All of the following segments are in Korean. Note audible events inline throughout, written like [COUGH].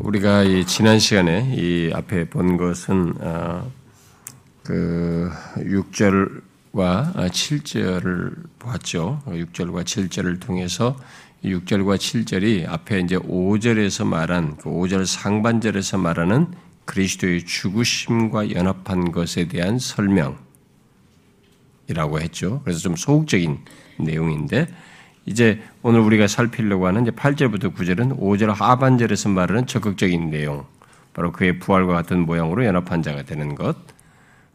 우리가 이 지난 시간에 이 앞에 본 것은 어, 그 6절과 7절을 보았죠. 6절과 7절을 통해서 6절과 7절이 앞에 이제 5절에서 말한 그 5절 상반절에서 말하는 그리스도의 죽으심과 연합한 것에 대한 설명이라고 했죠. 그래서 좀 소극적인 내용인데 이제 오늘 우리가 살피려고 하는 이제 8절부터 9절은 5절 하반절에서 말하는 적극적인 내용, 바로 그의 부활과 같은 모양으로 연합한 자가 되는 것,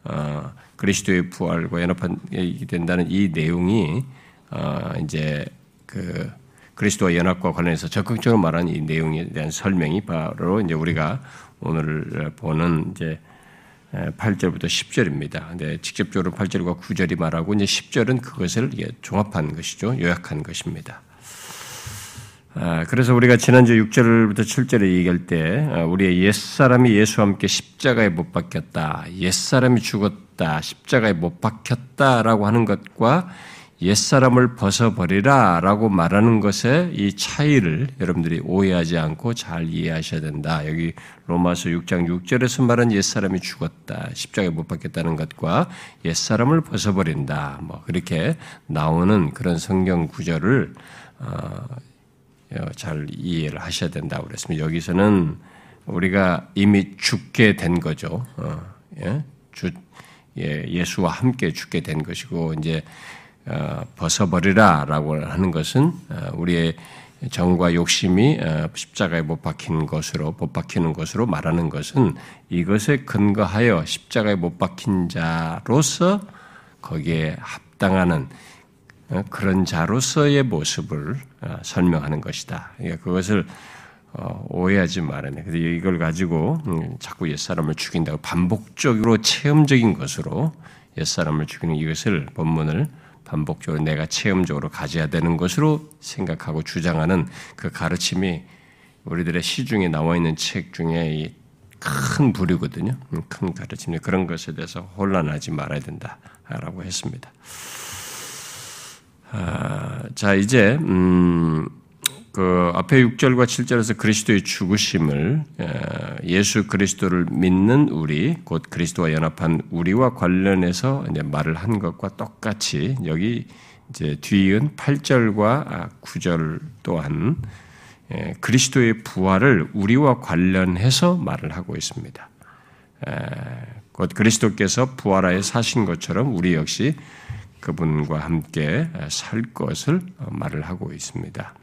어, 그리스도의 부활과 연합한 된다는 이 내용이 어, 이제 그 그리스도와 연합과 관련해서 적극적으로 말하는 이 내용에 대한 설명이 바로 이제 우리가 오늘 보는 이제 8절부터 10절입니다. 근데 직접적으로 8절과 9절이 말하고 이제 10절은 그것을 종합한 것이죠. 요약한 것입니다. 아, 그래서 우리가 지난주 6절부터 7절에 얘기할 때 아, 우리의 옛사람이 예수와 함께 십자가에 못 박혔다. 옛사람이 죽었다. 십자가에 못 박혔다라고 하는 것과 옛사람을 벗어버리라 라고 말하는 것의 이 차이를 여러분들이 오해하지 않고 잘 이해하셔야 된다. 여기 로마서 6장 6절에서 말한 옛사람이 죽었다. 십자가에 못 박혔다는 것과 옛사람을 벗어버린다. 뭐, 그렇게 나오는 그런 성경 구절을, 어, 잘 이해를 하셔야 된다고 그랬습니다. 여기서는 우리가 이미 죽게 된 거죠. 어, 예? 주, 예, 예수와 함께 죽게 된 것이고, 이제 어, 벗어버리라 라고 하는 것은 어, 우리의 정과 욕심이 어, 십자가에 못 박힌 것으로 못 박히는 것으로 말하는 것은 이것에 근거하여 십자가에 못 박힌 자로서 거기에 합당하는 그런 자로서의 모습을 설명하는 것이다. 그러니까 그것을 오해하지 말아야 돼. 이걸 가지고 음, 자꾸 옛사람을 죽인다고 반복적으로 체험적인 것으로 옛사람을 죽이는 이것을 본문을 반복적으로 내가 체험적으로 가져야 되는 것으로 생각하고 주장하는 그 가르침이 우리들의 시중에 나와 있는 책 중에 큰 부류거든요. 음, 큰 가르침이 그런 것에 대해서 혼란하지 말아야 된다라고 했습니다. 아, 자 이제 음, 그 앞에 6절과 7절에서 그리스도의 죽으심을 예수 그리스도를 믿는 우리 곧 그리스도와 연합한 우리와 관련해서 이제 말을 한 것과 똑같이 여기 이제 뒤은 8절과 9절 또한 그리스도의 부활을 우리와 관련해서 말을 하고 있습니다. 곧 그리스도께서 부활하여 사신 것처럼 우리 역시 그분과 함께 살 것을 말을 하고 있습니다.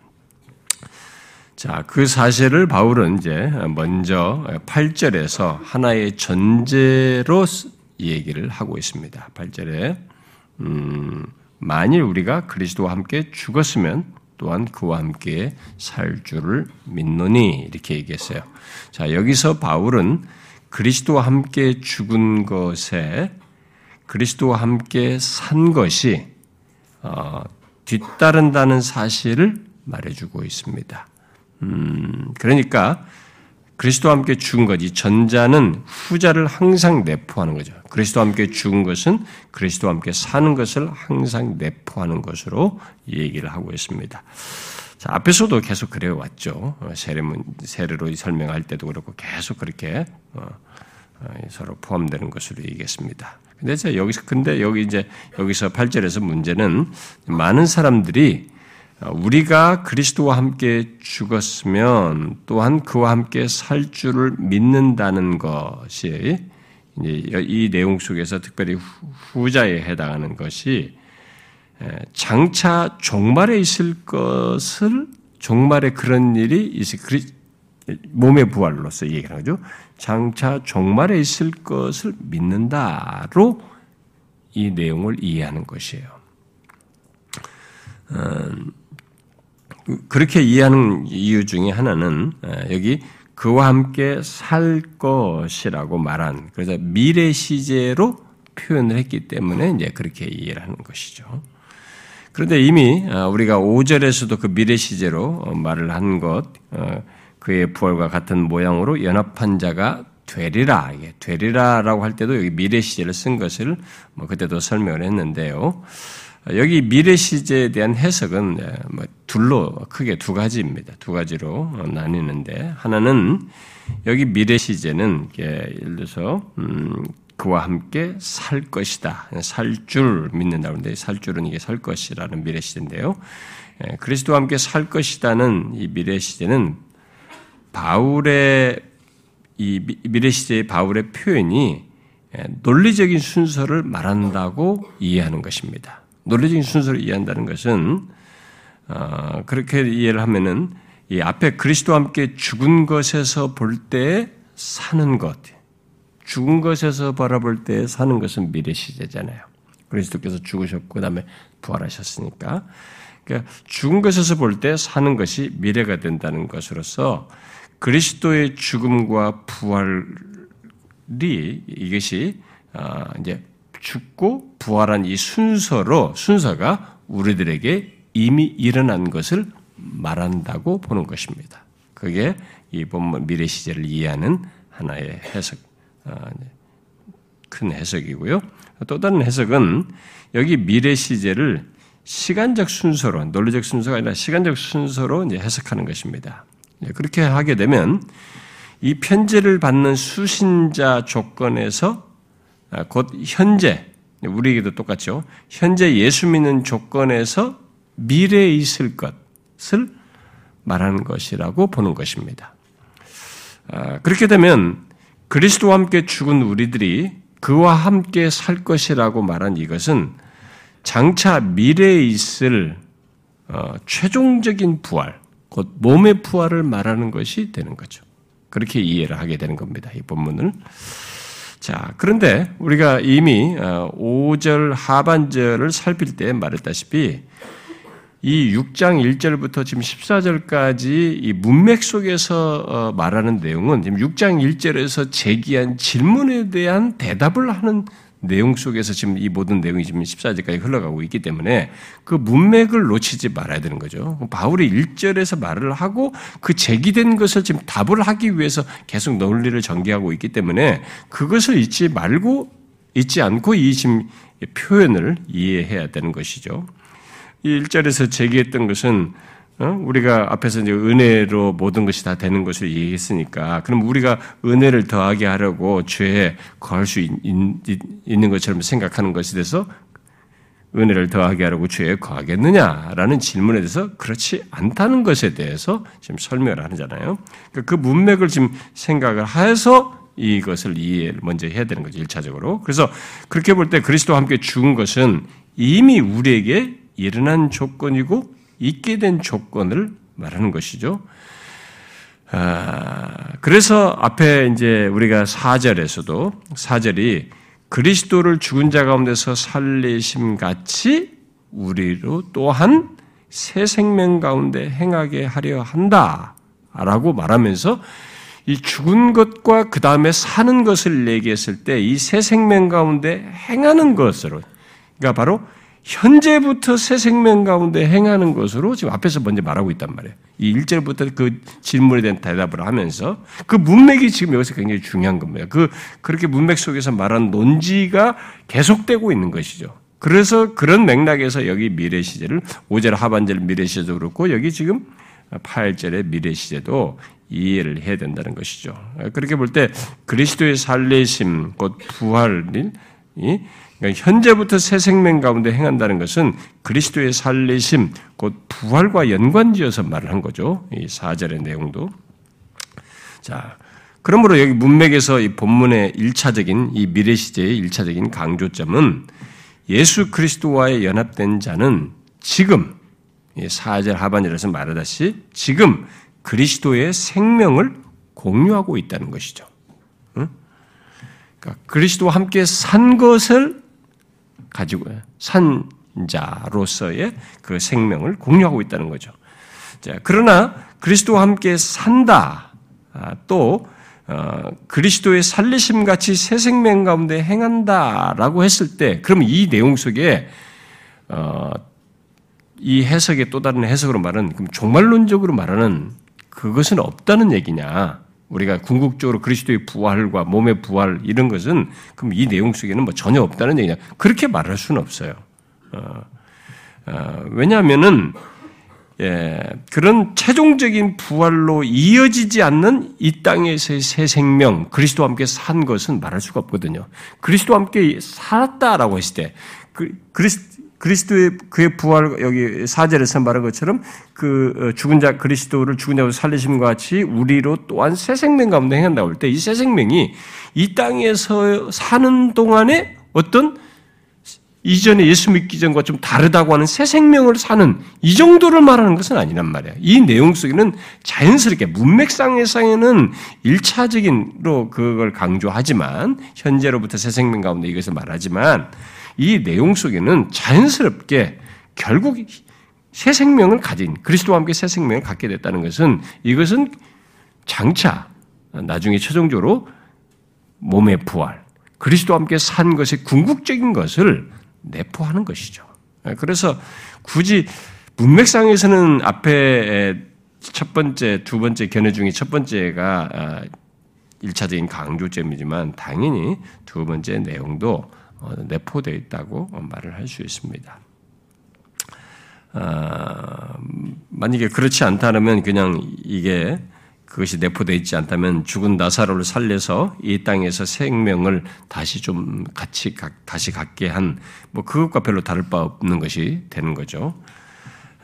자, 그 사실을 바울은 이제 먼저 8절에서 하나의 전제로 얘기를 하고 있습니다. 8절에 음, 만일 우리가 그리스도와 함께 죽었으면 또한 그와 함께 살 줄을 믿노니 이렇게 얘기했어요. 자, 여기서 바울은 그리스도와 함께 죽은 것에 그리스도와 함께 산 것이 어, 뒤따른다는 사실을 말해주고 있습니다. 음, 그러니까 그리스도와 함께 죽은 거지. 전자는 후자를 항상 내포하는 거죠. 그리스도와 함께 죽은 것은 그리스도와 함께 사는 것을 항상 내포하는 것으로 얘기를 하고 있습니다. 자, 앞에서도 계속 그래 왔죠. 어, 세례문, 세례로 설명할 때도 그렇고 계속 그렇게 어, 어, 서로 포함되는 것으로 얘기했습니다. 근데 제 여기서, 근데 여기 이제, 여기서 8절에서 문제는 많은 사람들이 우리가 그리스도와 함께 죽었으면 또한 그와 함께 살 줄을 믿는다는 것이 이 내용 속에서 특별히 후자에 해당하는 것이 장차 종말에 있을 것을 종말에 그런 일이 있을 몸의 부활로서 얘기하는 거죠. 장차 종말에 있을 것을 믿는다로 이 내용을 이해하는 것이에요. 음, 그렇게 이해하는 이유 중에 하나는 여기 그와 함께 살 것이라고 말한 그래서 미래 시제로 표현을 했기 때문에 이제 그렇게 이해를 하는 것이죠. 그런데 이미 어, 우리가 5절에서도 그 미래 시제로 어, 말을 한 것, 어, 그의 부활과 같은 모양으로 연합한 자가 되리라, 되리라라고 할 때도 여기 미래 시제를 쓴 것을 뭐 그때도 설명을 했는데요. 여기 미래 시제에 대한 해석은 뭐 둘로 크게 두 가지입니다. 두 가지로 나뉘는데 하나는 여기 미래 시제는 예를 들어서 음, 그와 함께 살 것이다. 살 줄 믿는다. 그런데 살 줄은 이게 살 것이라는 미래 시제인데요. 예, 그리스도와 함께 살 것이다는 이 미래 시제는 바울의 이 미래 시제의 바울의 표현이 예, 논리적인 순서를 말한다고 이해하는 것입니다. 논리적인 순서를 이해한다는 것은 어, 그렇게 이해를 하면은 이 앞에 그리스도와 함께 죽은 것에서 볼 때 사는 것, 죽은 것에서 바라볼 때 사는 것은 미래 시제잖아요. 그리스도께서 죽으셨고 그다음에 부활하셨으니까 그러니까 죽은 것에서 볼 때 사는 것이 미래가 된다는 것으로서 그리스도의 죽음과 부활이 이것이 아, 이제 죽고 부활한 이 순서로 순서가 우리들에게 이미 일어난 것을 말한다고 보는 것입니다. 그게 이 본문 미래 시제를 이해하는 하나의 해석, 아, 큰 해석이고요. 또 다른 해석은 여기 미래 시제를 시간적 순서로, 논리적 순서가 아니라 시간적 순서로 이제 해석하는 것입니다. 그렇게 하게 되면 이 편지를 받는 수신자 조건에서 아, 곧 현재, 우리에게도 똑같죠. 현재 예수 믿는 조건에서 미래에 있을 것을 말하는 것이라고 보는 것입니다. 아, 그렇게 되면 그리스도와 함께 죽은 우리들이 그와 함께 살 것이라고 말한 이것은 장차 미래에 있을 어, 최종적인 부활, 곧 몸의 부활을 말하는 것이 되는 거죠. 그렇게 이해를 하게 되는 겁니다. 이 본문을. 자, 그런데 우리가 이미 5절 어, 하반절을 살필 때 말했다시피 이 6장 1절부터 지금 14절까지 이 문맥 속에서 어, 말하는 내용은 지금 6장 1절에서 제기한 질문에 대한 대답을 하는 내용 속에서 지금 이 모든 내용이 지금 14절까지 흘러가고 있기 때문에 그 문맥을 놓치지 말아야 되는 거죠. 바울이 1절에서 말을 하고 그 제기된 것을 지금 답을 하기 위해서 계속 논리를 전개하고 있기 때문에 그것을 잊지 말고 잊지 않고 이 지금 표현을 이해해야 되는 것이죠. 이 1절에서 제기했던 것은 어? 우리가 앞에서 이제 은혜로 모든 것이 다 되는 것을 얘기했으니까 그럼 우리가 은혜를 더하게 하려고 죄에 거할 수 있, 는 것처럼 생각하는 것에 대해서 은혜를 더하게 하려고 죄에 거하겠느냐라는 질문에 대해서 그렇지 않다는 것에 대해서 지금 설명을 하잖아요. 그러니까 그 문맥을 지금 생각을 해서 이것을 이해를 먼저 해야 되는 거죠, 1차적으로. 그래서 그렇게 볼 때 그리스도와 함께 죽은 것은 이미 우리에게 일어난 조건이고 있게 된 조건을 말하는 것이죠. 아, 그래서 앞에 이제 우리가 4절에서도 4절이 그리스도를 죽은 자 가운데서 살리심 같이 우리로 또한 새 생명 가운데 행하게 하려 한다. 라고 말하면서 이 죽은 것과 그 다음에 사는 것을 얘기했을 때 이 새 생명 가운데 행하는 것으로, 그러니까 바로 현재부터 새 생명 가운데 행하는 것으로 지금 앞에서 먼저 말하고 있단 말이에요. 이 1절부터 그 질문에 대한 대답을 하면서 그 문맥이 지금 여기서 굉장히 중요한 겁니다. 그, 그렇게 문맥 속에서 말한 논지가 계속되고 있는 것이죠. 그래서 그런 맥락에서 여기 미래 시제를 5절 하반절 미래 시제도 그렇고 여기 지금 8절의 미래 시제도 이해를 해야 된다는 것이죠. 그렇게 볼 때 그리스도의 살리심, 곧 부활이 그러니까 현재부터 새 생명 가운데 행한다는 것은 그리스도의 살리심, 곧 부활과 연관지어서 말을 한 거죠. 이 4절의 내용도. 자, 그러므로 여기 문맥에서 이 본문의 1차적인, 이 미래 시제의 1차적인 강조점은 예수 그리스도와의 연합된 자는 지금, 4절 하반절에서 말하다시 지금 그리스도의 생명을 공유하고 있다는 것이죠. 그러니까 그리스도와 함께 산 것을 가지고 산 자로서의 그 생명을 공유하고 있다는 거죠. 자, 그러나 그리스도와 함께 산다. 아, 또 어, 그리스도의 살리심 같이 새 생명 가운데 행한다라고 했을 때, 그럼 이 내용 속에 어, 이 해석의 또 다른 해석으로 말은 종말론적으로 말하는 그것은 없다는 얘기냐? 우리가 궁극적으로 그리스도의 부활과 몸의 부활 이런 것은 그럼 이 내용 속에는 뭐 전혀 없다는 얘기냐? 그렇게 말할 수는 없어요. 어, 어, 왜냐하면은 예, 그런 최종적인 부활로 이어지지 않는 이 땅에서의 새 생명, 그리스도와 함께 산 것은 말할 수가 없거든요. 그리스도와 함께 살았다라고 했을 때, 그, 그리스, 그리스도의 그의 부활 여기 사절에서 말한 것처럼 그 어, 죽은 자 그리스도를 죽은 자로 살리심과 같이 우리로 또한 새 생명 가운데 행한다고 할때이 새 생명이 이 땅에서 사는 동안에 어떤 이전에 예수 믿기 전과 좀 다르다고 하는 새 생명을 사는 이 정도를 말하는 것은 아니란 말이야. 이 내용 속에는 자연스럽게 문맥상에서는 일차적인로 그걸 강조하지만 현재로부터 새 생명 가운데 이것을 말하지만 이 내용 속에는 자연스럽게 결국 새 생명을 가진 그리스도와 함께 새 생명을 갖게 됐다는 것은 이것은 장차 나중에 최종적으로 몸의 부활, 그리스도와 함께 산 것의 궁극적인 것을 내포하는 것이죠. 그래서 굳이 문맥상에서는 앞에 첫 번째, 두 번째 견해 중에 첫 번째가 아, 일차적인 강조점이지만 당연히 두 번째 내용도 어, 내포되어 있다고 말을 할 수 있습니다. 아, 만약에 그렇지 않다면 그냥 이게 그것이 내포되어 있지 않다면 죽은 나사로를 살려서 이 땅에서 생명을 다시 좀 같이 다시 갖게 한 뭐 그것과 별로 다를 바 없는 것이 되는 거죠.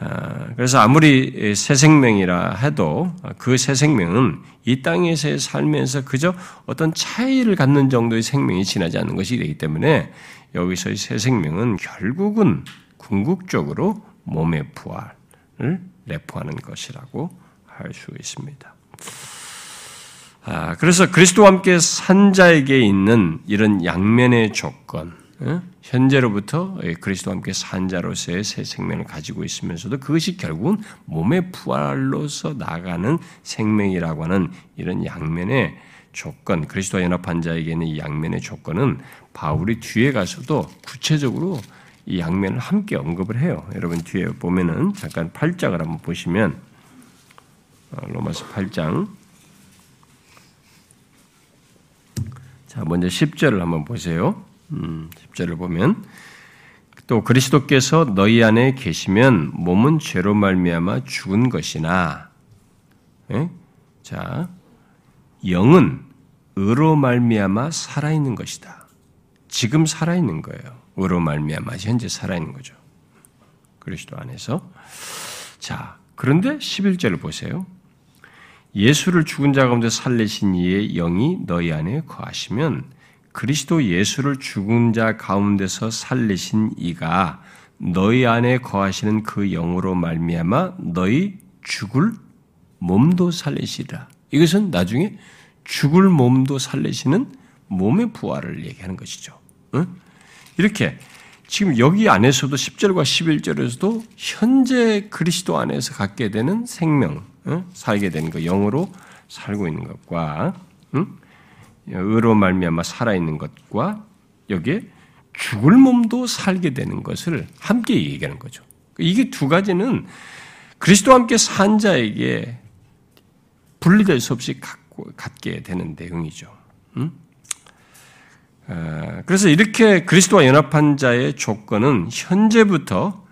아, 그래서 아무리 새 생명이라 해도 그 새 생명은 이 땅에서의 살면서 그저 어떤 차이를 갖는 정도의 생명이 지나지 않는 것이 되기 때문에 여기서의 새 생명은 결국은 궁극적으로 몸의 부활을 내포하는 것이라고 할 수 있습니다. 아, 그래서 그리스도와 함께 산 자에게 있는 이런 양면의 조건, 현재로부터 그리스도와 함께 산 자로서의 새 생명을 가지고 있으면서도 그것이 결국은 몸의 부활로서 나가는 생명이라고 하는 이런 양면의 조건, 그리스도와 연합한 자에게 는 이 양면의 조건은 바울이 뒤에 가서도 구체적으로 이 양면을 함께 언급을 해요. 여러분 뒤에 보면은 잠깐 8장을 한번 보시면 어, 로마서 8장 자, 먼저 10절을 한번 보세요. 음, 10절을 보면 또 그리스도께서 너희 안에 계시면 몸은 죄로 말미암아 죽은 것이나 예? 자, 영은 의로 말미암아 살아 있는 것이다. 지금 살아 있는 거예요. 의로 말미암아 현재 살아 있는 거죠. 그리스도 안에서. 자, 그런데 11절을 보세요. 예수를 죽은 자 가운데 살리신 이의 영이 너희 안에 거하시면 그리스도 예수를 죽은 자 가운데서 살리신 이가 너희 안에 거하시는 그 영으로 말미암아 너희 죽을 몸도 살리시라. 이것은 나중에 죽을 몸도 살리시는 몸의 부활을 얘기하는 것이죠. 이렇게 지금 여기 안에서도 10절과 11절에서도 현재 그리스도 안에서 갖게 되는 생명, 살게 되는 것, 영으로 살고 있는 것과 의로 말미암아 살아 있는 것과 여기에 죽을 몸도 살게 되는 것을 함께 얘기하는 거죠. 이게 두 가지는 그리스도와 함께 산 자에게 분리될 수 없이 갖고, 갖게 되는 내용이죠. 음? 그래서 이렇게 그리스도와 연합한 자의 조건은 현재부터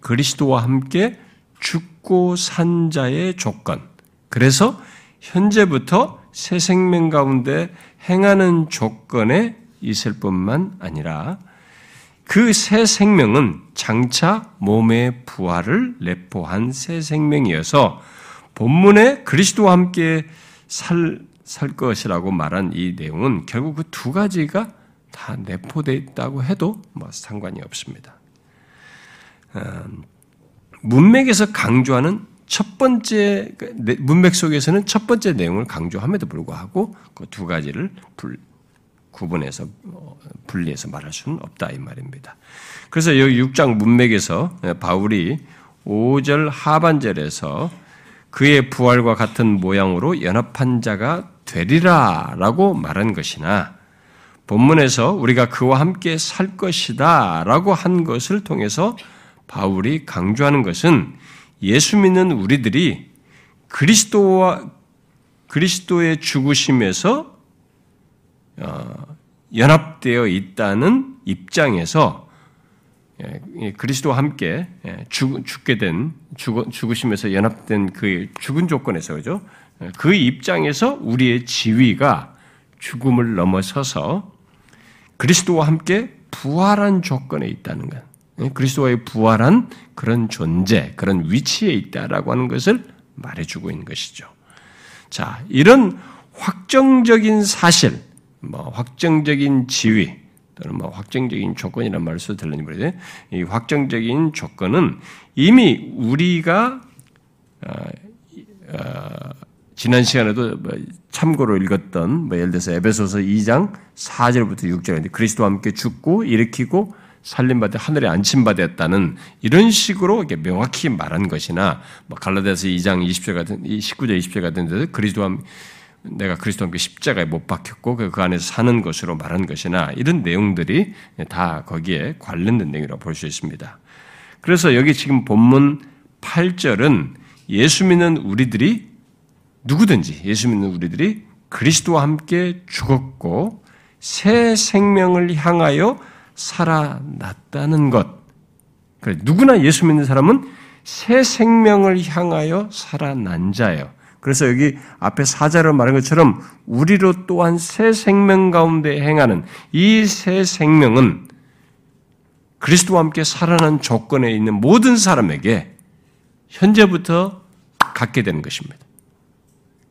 그리스도와 함께 죽고 산 자의 조건. 그래서 현재부터 새 생명 가운데 행하는 조건에 있을 뿐만 아니라 그 새 생명은 장차 몸의 부활을 내포한 새 생명이어서 본문에 그리스도와 함께 살, 살 것이라고 말한 이 내용은 결국 그 두 가지가 다 내포되어 있다고 해도 뭐 상관이 없습니다. 음, 문맥에서 강조하는 첫 번째 그 문맥 속에서는 첫 번째 내용을 강조함에도 불구하고 그 두 가지를 불, 구분해서 어, 분리해서 말할 수는 없다 이 말입니다. 그래서 여기 6장 문맥에서 바울이 5절 하반절에서 그의 부활과 같은 모양으로 연합한 자가 되리라라고 말한 것이나 본문에서 우리가 그와 함께 살 것이다라고 한 것을 통해서 바울이 강조하는 것은 예수 믿는 우리들이 그리스도와 그리스도의 죽으심에서 어, 연합되어 있다는 입장에서 예, 그리스도와 함께 예, 죽, 죽게 된 죽, 죽으심에서 연합된 그 죽은 조건에서 그죠? 예, 그 입장에서 우리의 지위가 죽음을 넘어서서 그리스도와 함께 부활한 조건에 있다는 것. 그리스도와의 부활한 그런 존재, 그런 위치에 있다라고 하는 것을 말해주고 있는 것이죠. 자, 이런 확정적인 사실, 뭐 확정적인 지위, 또는 뭐 확정적인 조건이란 말을 써도 될는지 모르겠는데, 이 확정적인 조건은 이미 우리가 어, 어, 지난 시간에도 뭐 참고로 읽었던 뭐 예를 들어서 에베소서 2장 4절부터 6절인데 그리스도와 함께 죽고 일으키고 살림받아 하늘에 안침받았다는 이런 식으로 이렇게 명확히 말한 것이나 뭐 갈라디아서 2장 20절 같은 19절 20절 같은 데서 그리스도와 내가 그리스도와 함께 십자가에 못 박혔고 그 안에서 사는 것으로 말한 것이나 이런 내용들이 다 거기에 관련된 내용이라고 볼 수 있습니다. 그래서 여기 지금 본문 8절은 예수 믿는 우리들이 누구든지 예수 믿는 우리들이 그리스도와 함께 죽었고 새 생명을 향하여 살아났다는 것. 그래, 누구나 예수 믿는 사람은 새 생명을 향하여 살아난 자예요. 그래서 여기 앞에 사자를 말한 것처럼 우리로 또한 새 생명 가운데 행하는 이 새 생명은 그리스도와 함께 살아난 조건에 있는 모든 사람에게 현재부터 갖게 되는 것입니다.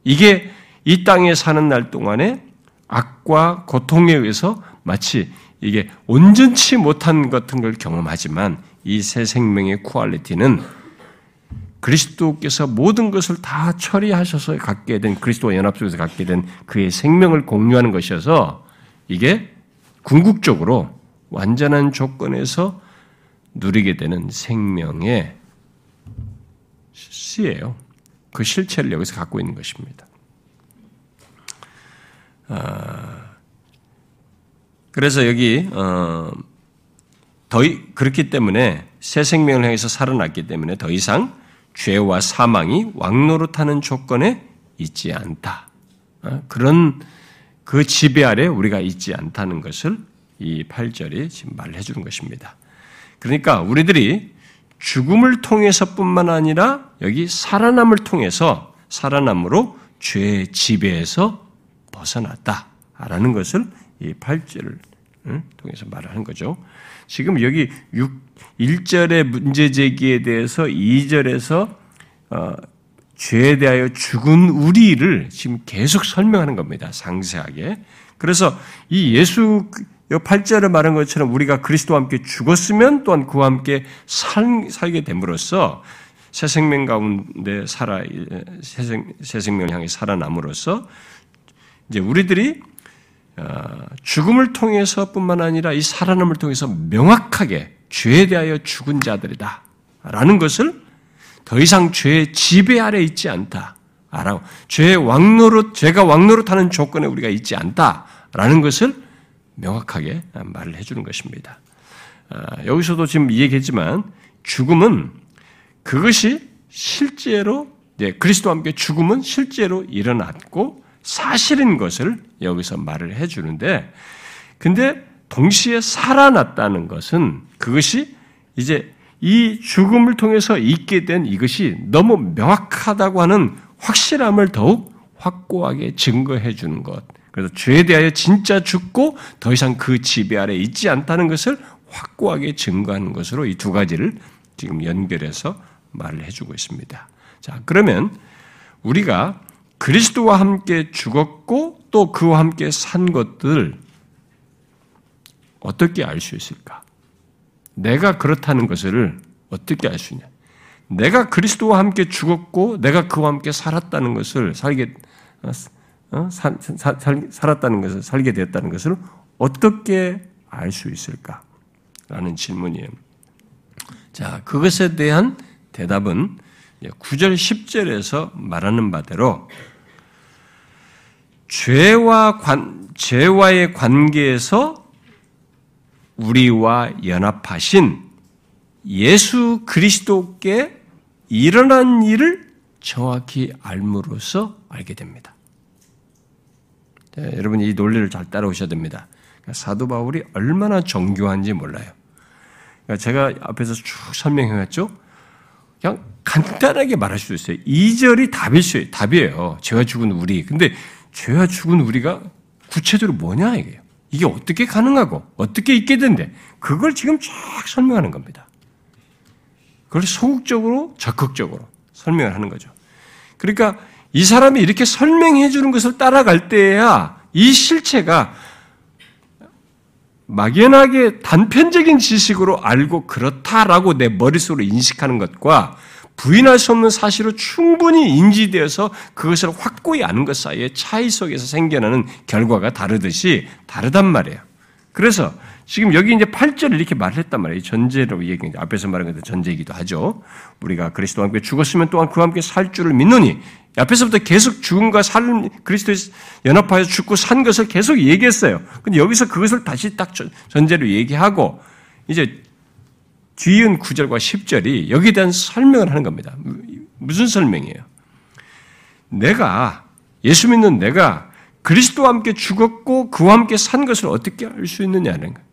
이게 이 땅에 사는 날 동안에 악과 고통에 의해서 마치 이게 온전치 못한 같은 걸 경험하지만 이 새 생명의 퀄리티는 그리스도께서 모든 것을 다 처리하셔서 갖게 된 그리스도와 연합 속에서 갖게 된 그의 생명을 공유하는 것이어서 이게 궁극적으로 완전한 조건에서 누리게 되는 생명의 시예요. 그 실체를 여기서 갖고 있는 것입니다. 아, 그래서 여기 어, 더 그렇기 때문에 새 생명을 향해서 살아났기 때문에 더 이상 죄와 사망이 왕노릇하는 조건에 있지 않다. 어, 그런 그 지배 아래 우리가 있지 않다는 것을 이 8절이 지금 말을 해주는 것입니다. 그러니까 우리들이 죽음을 통해서뿐만 아니라 여기 살아남을 통해서 살아남으로 죄의 지배에서 벗어났다라는 것을 이 8절을 통해서 말하는 거죠. 지금 여기 6, 1절의 문제 제기에 대해서 2절에서 어, 죄에 대하여 죽은 우리를 지금 계속 설명하는 겁니다. 상세하게. 그래서 이 예수 8절에 말한 것처럼 우리가 그리스도와 함께 죽었으면 또한 그와 함께 살, 살게 됨으로써 새 생명 가운데 살아 새, 생, 새 생명을 향해 살아남으로써 이제 우리들이 어, 죽음을 통해서뿐만 아니라 이 살아남을 통해서 명확하게 죄에 대하여 죽은 자들이다. 라는 것을 더 이상 죄의 지배 아래 있지 않다. 라고 죄의 왕노릇, 죄가 왕노릇하는 조건에 우리가 있지 않다. 라는 것을 명확하게 말을 해주는 것입니다. 아, 여기서도 지금 얘기했지만 죽음은 그것이 실제로 그리스도와 함께 죽음은 실제로 일어났고 사실인 것을 여기서 말을 해주는데, 근데 동시에 살아났다는 것은 그것이 이제 이 죽음을 통해서 있게 된 이것이 너무 명확하다고 하는 확실함을 더욱 확고하게 증거해 주는 것. 그래서 죄에 대하여 진짜 죽고 더 이상 그 지배 아래 있지 않다는 것을 확고하게 증거하는 것으로 이 두 가지를 지금 연결해서 말을 해주고 있습니다. 자, 그러면 우리가 그리스도와 함께 죽었고 또 그와 함께 산 것들 어떻게 알 수 있을까? 내가 그렇다는 것을 어떻게 알 수 있냐? 내가 그리스도와 함께 죽었고 내가 그와 함께 살았다는 것을 살게 어? 살, 살, 살았다는 것을 살게 되었다는 것을 어떻게 알 수 있을까? 라는 질문이에요. 자, 그것에 대한 대답은 9절, 10절에서 말하는 바대로 죄와 관, 죄와의 관계에서 우리와 연합하신 예수 그리스도께 일어난 일을 정확히 알므로써 알게 됩니다. 네, 여러분 이 논리를 잘 따라오셔야 됩니다. 사도 바울이 얼마나 정교한지 몰라요. 그러니까 제가 앞에서 쭉 설명해왔죠. 그냥 간단하게 말할 수도 있어요. 2절이 답일 수, 답이에요. 죄와 죽은 우리. 근데 죄와 죽은 우리가 구체적으로 뭐냐, 이게요. 이게 어떻게 가능하고, 어떻게 있게 된대. 그걸 지금 쫙 설명하는 겁니다. 그걸 소극적으로, 적극적으로 설명을 하는 거죠. 그러니까 이 사람이 이렇게 설명해 주는 것을 따라갈 때야 이 실체가 막연하게 단편적인 지식으로 알고 그렇다라고 내 머릿속으로 인식하는 것과 부인할 수 없는 사실로 충분히 인지되어서 그것을 확고히 아는 것 사이의 차이 속에서 생겨나는 결과가 다르듯이 다르단 말이에요. 그래서 지금 여기 이제 8절을 이렇게 말을 했단 말이에요. 전제로 얘기, 앞에서 말한 것도 전제이기도 하죠. 우리가 그리스도와 함께 죽었으면 또한 그와 함께 살 줄을 믿노니 앞에서부터 계속 죽음과 삶, 그리스도에 연합하여 죽고 산 것을 계속 얘기했어요. 근데 여기서 그것을 다시 딱 전제로 얘기하고, 이제 뒤은 9절과 10절이 여기에 대한 설명을 하는 겁니다. 무슨 설명이에요? 내가, 예수 믿는 내가 그리스도와 함께 죽었고 그와 함께 산 것을 어떻게 알 수 있느냐는 거예요.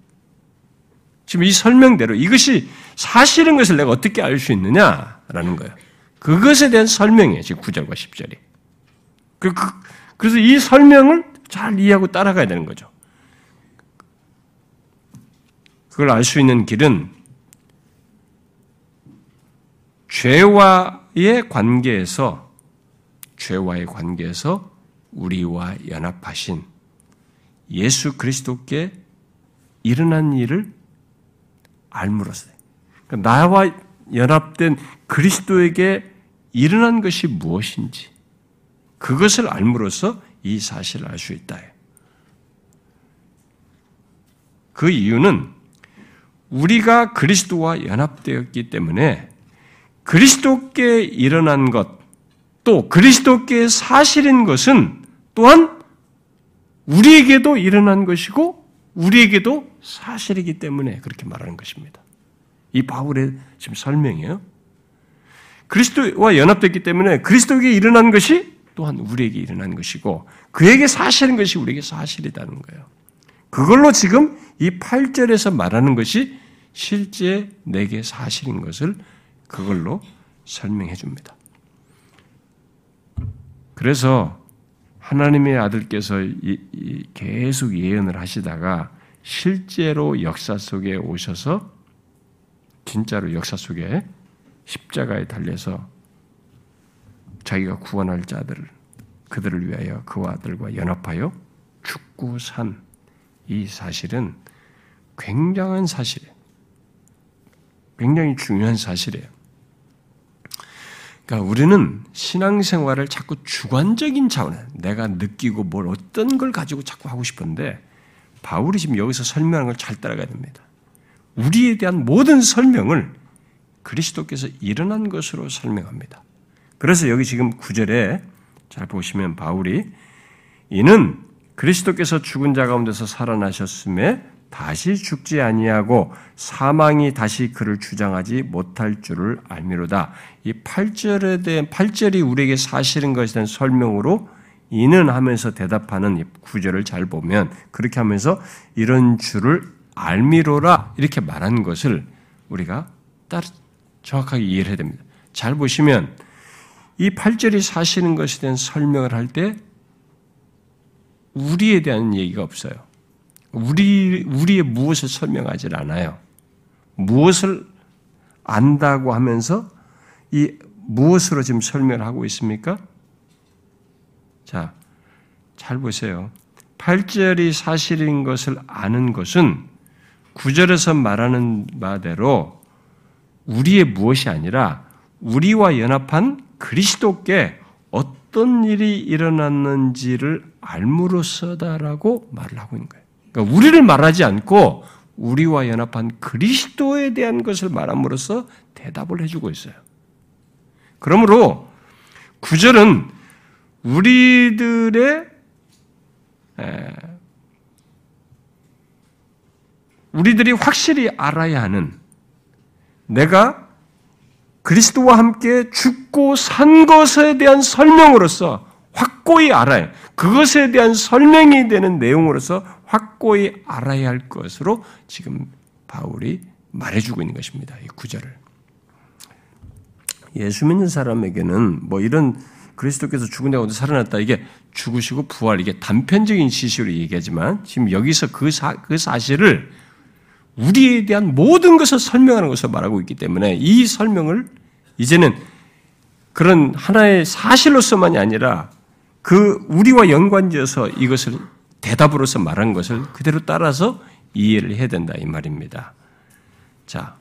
지금 이 설명대로 이것이 사실인 것을 내가 어떻게 알 수 있느냐라는 거예요. 그것에 대한 설명이에요. 지금 9절과 10절이. 그, 그, 그래서 이 설명을 잘 이해하고 따라가야 되는 거죠. 그걸 알 수 있는 길은 죄와의 관계에서 죄와의 관계에서 우리와 연합하신 예수 그리스도께 일어난 일을 알므로써 그러니까 나와 연합된 그리스도에게 일어난 것이 무엇인지 그것을 알므로써 이 사실을 알 수 있다. 그 이유는 우리가 그리스도와 연합되었기 때문에 그리스도께 일어난 것, 또 그리스도께 사실인 것은 또한 우리에게도 일어난 것이고 우리에게도 사실이기 때문에 그렇게 말하는 것입니다. 이 바울의 지금 설명이에요. 그리스도와 연합됐기 때문에 그리스도에게 일어난 것이 또한 우리에게 일어난 것이고 그에게 사실인 것이 우리에게 사실이라는 거예요. 그걸로 지금 이 8절에서 말하는 것이 실제 내게 사실인 것을 그걸로 설명해 줍니다. 그래서 하나님의 아들께서 계속 예언을 하시다가 실제로 역사 속에 오셔서 진짜로 역사 속에 십자가에 달려서 자기가 구원할 자들을 그들을 위하여 그와 아들과 연합하여 죽고 산 이 사실은 굉장한 사실이에요. 굉장히 중요한 사실이에요. 그러니까 우리는 신앙생활을 자꾸 주관적인 차원에 내가 느끼고 뭘 어떤 걸 가지고 자꾸 하고 싶은데 바울이 지금 여기서 설명하는 걸 잘 따라가야 됩니다. 우리에 대한 모든 설명을 그리스도께서 일어난 것으로 설명합니다. 그래서 여기 지금 구절에 잘 보시면 바울이 이는 그리스도께서 죽은 자 가운데서 살아나셨음에 다시 죽지 아니하고 사망이 다시 그를 주장하지 못할 줄을 알미로다. 이 8절에 대한 8절이 우리에게 사실인 것에 대한 설명으로 이는 하면서 대답하는 구절을 잘 보면 그렇게 하면서 이런 줄을 알미로라 이렇게 말한 것을 우리가 따 정확하게 이해를 해야 됩니다. 잘 보시면 이 8절이 사실인 것에 대한 설명을 할 때 우리에 대한 얘기가 없어요. 우리, 우리의 무엇을 설명하지 않아요. 무엇을 안다고 하면서 이 무엇으로 지금 설명을 하고 있습니까? 자, 잘 보세요. 8절이 사실인 것을 아는 것은 9절에서 말하는 바대로 우리의 무엇이 아니라 우리와 연합한 그리스도께 어떤 일이 일어났는지를 알므로써다라고 말을 하고 있는 거예요. 그러니까 우리를 말하지 않고 우리와 연합한 그리스도에 대한 것을 말함으로써 대답을 해주고 있어요. 그러므로 구절은 우리들의 우리들이 확실히 알아야 하는 내가 그리스도와 함께 죽고 산 것에 대한 설명으로서 확고히 알아야 그것에 대한 설명이 되는 내용으로서 확고히 알아야 할 것으로 지금 바울이 말해주고 있는 것입니다. 이 구절을. 예수 믿는 사람에게는 뭐 이런 그리스도께서 죽은 데 가운데 살아났다 이게 죽으시고 부활 이게 단편적인 시시로 얘기하지만 지금 여기서 그, 사, 그 사실을 우리에 대한 모든 것을 설명하는 것을 말하고 있기 때문에 이 설명을 이제는 그런 하나의 사실로서만이 아니라 그 우리와 연관지어서 이것을 대답으로서 말한 것을 그대로 따라서 이해를 해야 된다 이 말입니다. 자,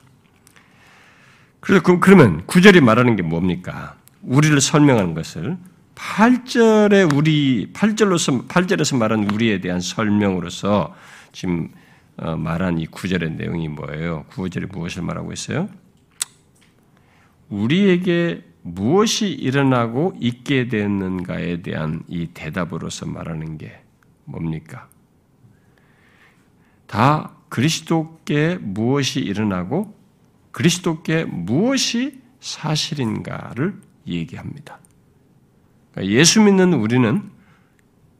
그래서 그러면 구절이 말하는 게 뭡니까? 우리를 설명하는 것을 8절에 우리 8절로서 8절에서 말한 우리에 대한 설명으로서 지금 어, 말한 이 구절의 내용이 뭐예요? 구절이 무엇을 말하고 있어요? 우리에게 무엇이 일어나고 있게 되는가에 대한 이 대답으로서 말하는 게 뭡니까? 다 그리스도께 무엇이 일어나고 그리스도께 무엇이 사실인가를 얘기합니다. 그러니까 예수 믿는 우리는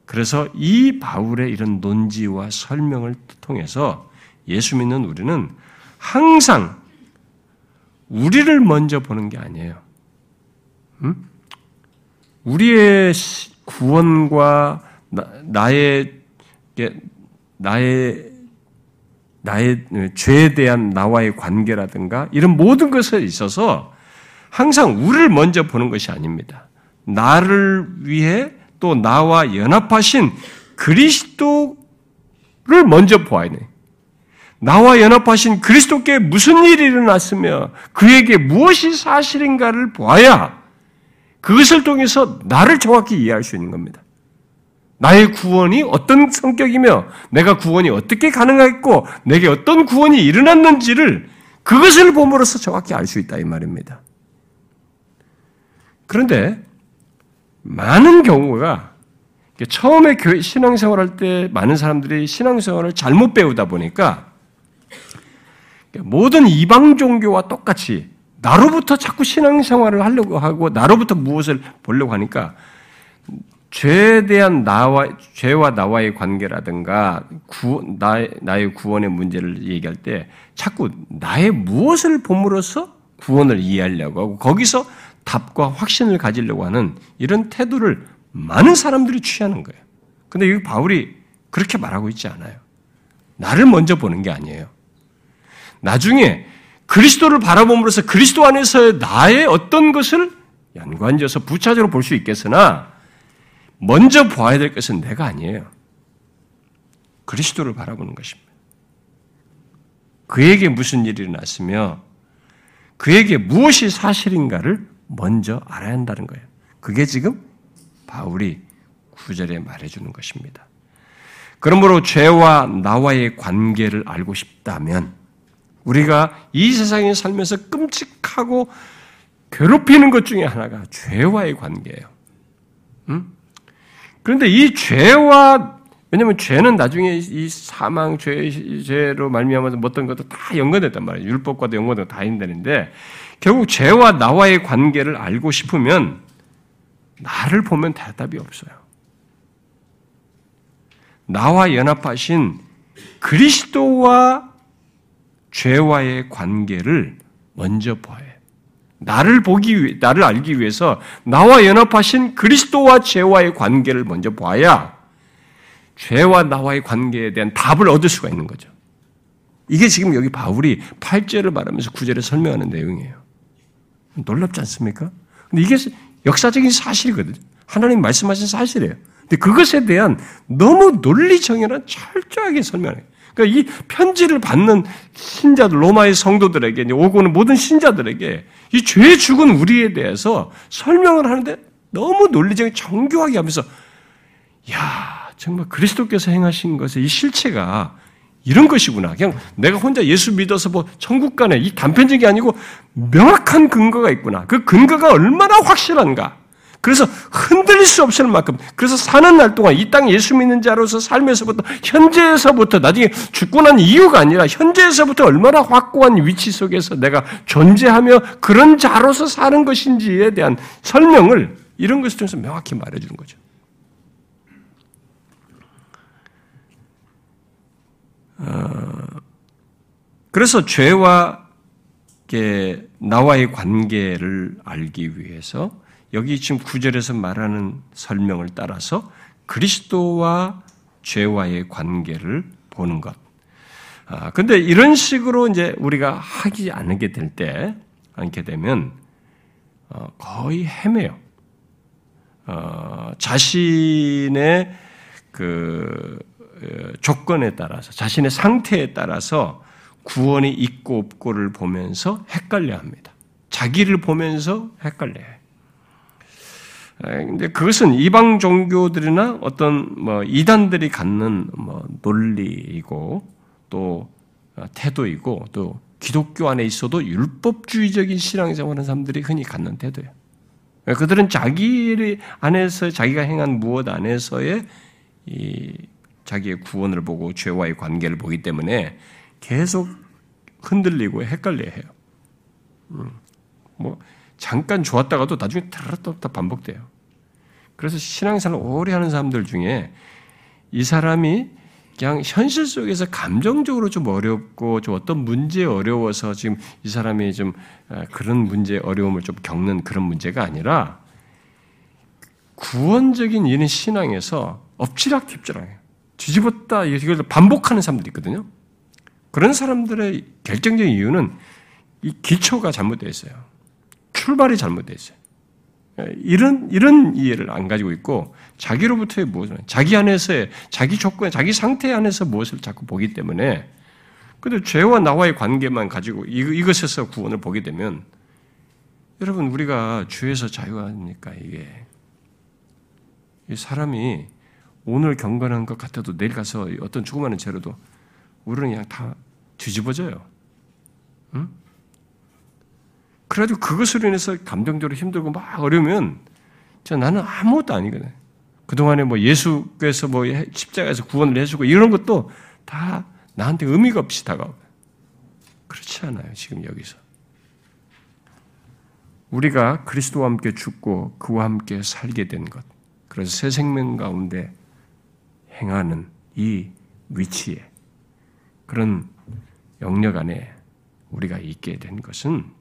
그래서 이 바울의 이런 논지와 설명을 통해서 예수 믿는 우리는 항상 우리를 먼저 보는 게 아니에요. 음? 우리의 구원과 나, 의 나의 나의 죄에 대한 나와의 관계라든가 이런 모든 것에 있어서 항상 우리를 먼저 보는 것이 아닙니다. 나를 위해 또 나와 연합하신 그리스도를 먼저 보아야 돼. 나와 연합하신 그리스도께 무슨 일이 일어났으며 그에게 무엇이 사실인가를 보아야 그것을 통해서 나를 정확히 이해할 수 있는 겁니다. 나의 구원이 어떤 성격이며 내가 구원이 어떻게 가능했고 내게 어떤 구원이 일어났는지를 그것을 봄으로써 정확히 알 수 있다 이 말입니다. 그런데 많은 경우가 처음에 교회 신앙생활 할 때 많은 사람들이 신앙생활을 잘못 배우다 보니까 모든 이방 종교와 똑같이 나로부터 자꾸 신앙생활을 하려고 하고 나로부터 무엇을 보려고 하니까 죄에 대한 나와 죄와 나와의 관계라든가 구, 나, 나의 구원의 문제를 얘기할 때 자꾸 나의 무엇을 봄으로써 구원을 이해하려고 하고 거기서 답과 확신을 가지려고 하는 이런 태도를 많은 사람들이 취하는 거예요. 근데 여기 바울이 그렇게 말하고 있지 않아요. 나를 먼저 보는 게 아니에요. 나중에 그리스도를 바라봄으로써 그리스도 안에서의 나의 어떤 것을 연관지어서 부차적으로 볼 수 있겠으나 먼저 보아야 될 것은 내가 아니에요. 그리스도를 바라보는 것입니다. 그에게 무슨 일이 일어났으며 그에게 무엇이 사실인가를 먼저 알아야 한다는 거예요. 그게 지금 바울이 구절에 말해주는 것입니다. 그러므로 죄와 나와의 관계를 알고 싶다면 우리가 이 세상에 살면서 끔찍하고 괴롭히는 것 중에 하나가 죄와의 관계예요. 음? 그런데 이 죄와 왜냐하면 죄는 나중에 이 사망 죄 죄로 말미암아서 어떤 것도 다 연관됐단 말이에요. 율법과도 연관되고 다 있는데 결국 죄와 나와의 관계를 알고 싶으면 나를 보면 대답이 없어요. 나와 연합하신 그리스도와 죄와의 관계를 먼저 봐야 해요. 나를 보기 위해, 나를 알기 위해서 나와 연합하신 그리스도와 죄와의 관계를 먼저 봐야 죄와 나와의 관계에 대한 답을 얻을 수가 있는 거죠. 이게 지금 여기 바울이 8절을 말하면서 9절에 설명하는 내용이에요. 놀랍지 않습니까? 근데 이게 역사적인 사실이거든요. 하나님 말씀하신 사실이에요. 근데 그것에 대한 너무 논리 정연한 철저하게 설명해요. 그러니까 이 편지를 받는 신자들, 로마의 성도들에게, 오고 는 모든 신자들에게 이 죄 죽은 우리에 대해서 설명을 하는데 너무 논리적인 정교하게 하면서, 야 정말 그리스도께서 행하신 것의 이 실체가 이런 것이구나. 그냥 내가 혼자 예수 믿어서 뭐 천국 가네. 이 단편적이 아니고 명확한 근거가 있구나. 그 근거가 얼마나 확실한가. 그래서 흔들릴 수 없을 만큼 그래서 사는 날 동안 이 땅 예수 믿는 자로서 삶에서부터 현재에서부터 나중에 죽고 난 이유가 아니라 현재에서부터 얼마나 확고한 위치 속에서 내가 존재하며 그런 자로서 사는 것인지에 대한 설명을 이런 것을 통해서 명확히 말해주는 거죠. 어, 그래서 죄와 나와의 관계를 알기 위해서 여기 지금 구절에서 말하는 설명을 따라서 그리스도와 죄와의 관계를 보는 것. 아, 근데 이런 식으로 이제 우리가 하지 않게 될 때, 않게 되면, 어, 거의 헤매요. 어, 자신의 그 어, 조건에 따라서, 자신의 상태에 따라서 구원이 있고 없고를 보면서 헷갈려 합니다. 자기를 보면서 헷갈려요. 근데 그것은 이방 종교들이나 어떤 뭐 이단들이 갖는 뭐 논리이고 또 태도이고 또 기독교 안에 있어도 율법주의적인 신앙생활 하는 사람들이 흔히 갖는 태도예요. 그들은 자기 안에서 자기가 행한 무엇 안에서의 이 자기의 구원을 보고 죄와의 관계를 보기 때문에 계속 흔들리고 헷갈려 해요. 음, 뭐 잠깐 좋았다가도 나중에 타라또 반복돼요. 그래서 신앙생활 오래 하는 사람들 중에 이 사람이 그냥 현실 속에서 감정적으로 좀 어렵고 좀 어떤 문제에 어려워서 지금 이 사람이 좀 아, 그런 문제 어려움을 좀 겪는 그런 문제가 아니라 구원적인 이런 신앙에서 엎치락뒤치락해요. 뒤집었다 이걸 반복하는 사람들이 있거든요. 그런 사람들의 결정적인 이유는 이 기초가 잘못되어 있어요. 출발이 잘못되어 있어요. 이런 이런 이해를 안 가지고 있고 자기로부터의 무엇을 자기 안에서의 자기 조건, 자기 상태 안에서 무엇을 자꾸 보기 때문에 근데 죄와 나와의 관계만 가지고 이것에서 구원을 보게 되면 여러분 우리가 죄에서 자유하니까 이게 사람이 오늘 경건한 것 같아도 내일 가서 어떤 조그마한 죄로도 우리는 그냥 다 뒤집어져요. 응? 그래도 그것으로 인해서 감정적으로 힘들고 막 어려우면 나는 아무것도 아니거든. 그동안에 뭐 예수께서 뭐 십자가에서 구원을 해주고 이런 것도 다 나한테 의미가 없이 다가오고. 그렇지 않아요, 지금 여기서. 우리가 그리스도와 함께 죽고 그와 함께 살게 된 것. 그래서 새 생명 가운데 행하는 이 위치에 그런 영역 안에 우리가 있게 된 것은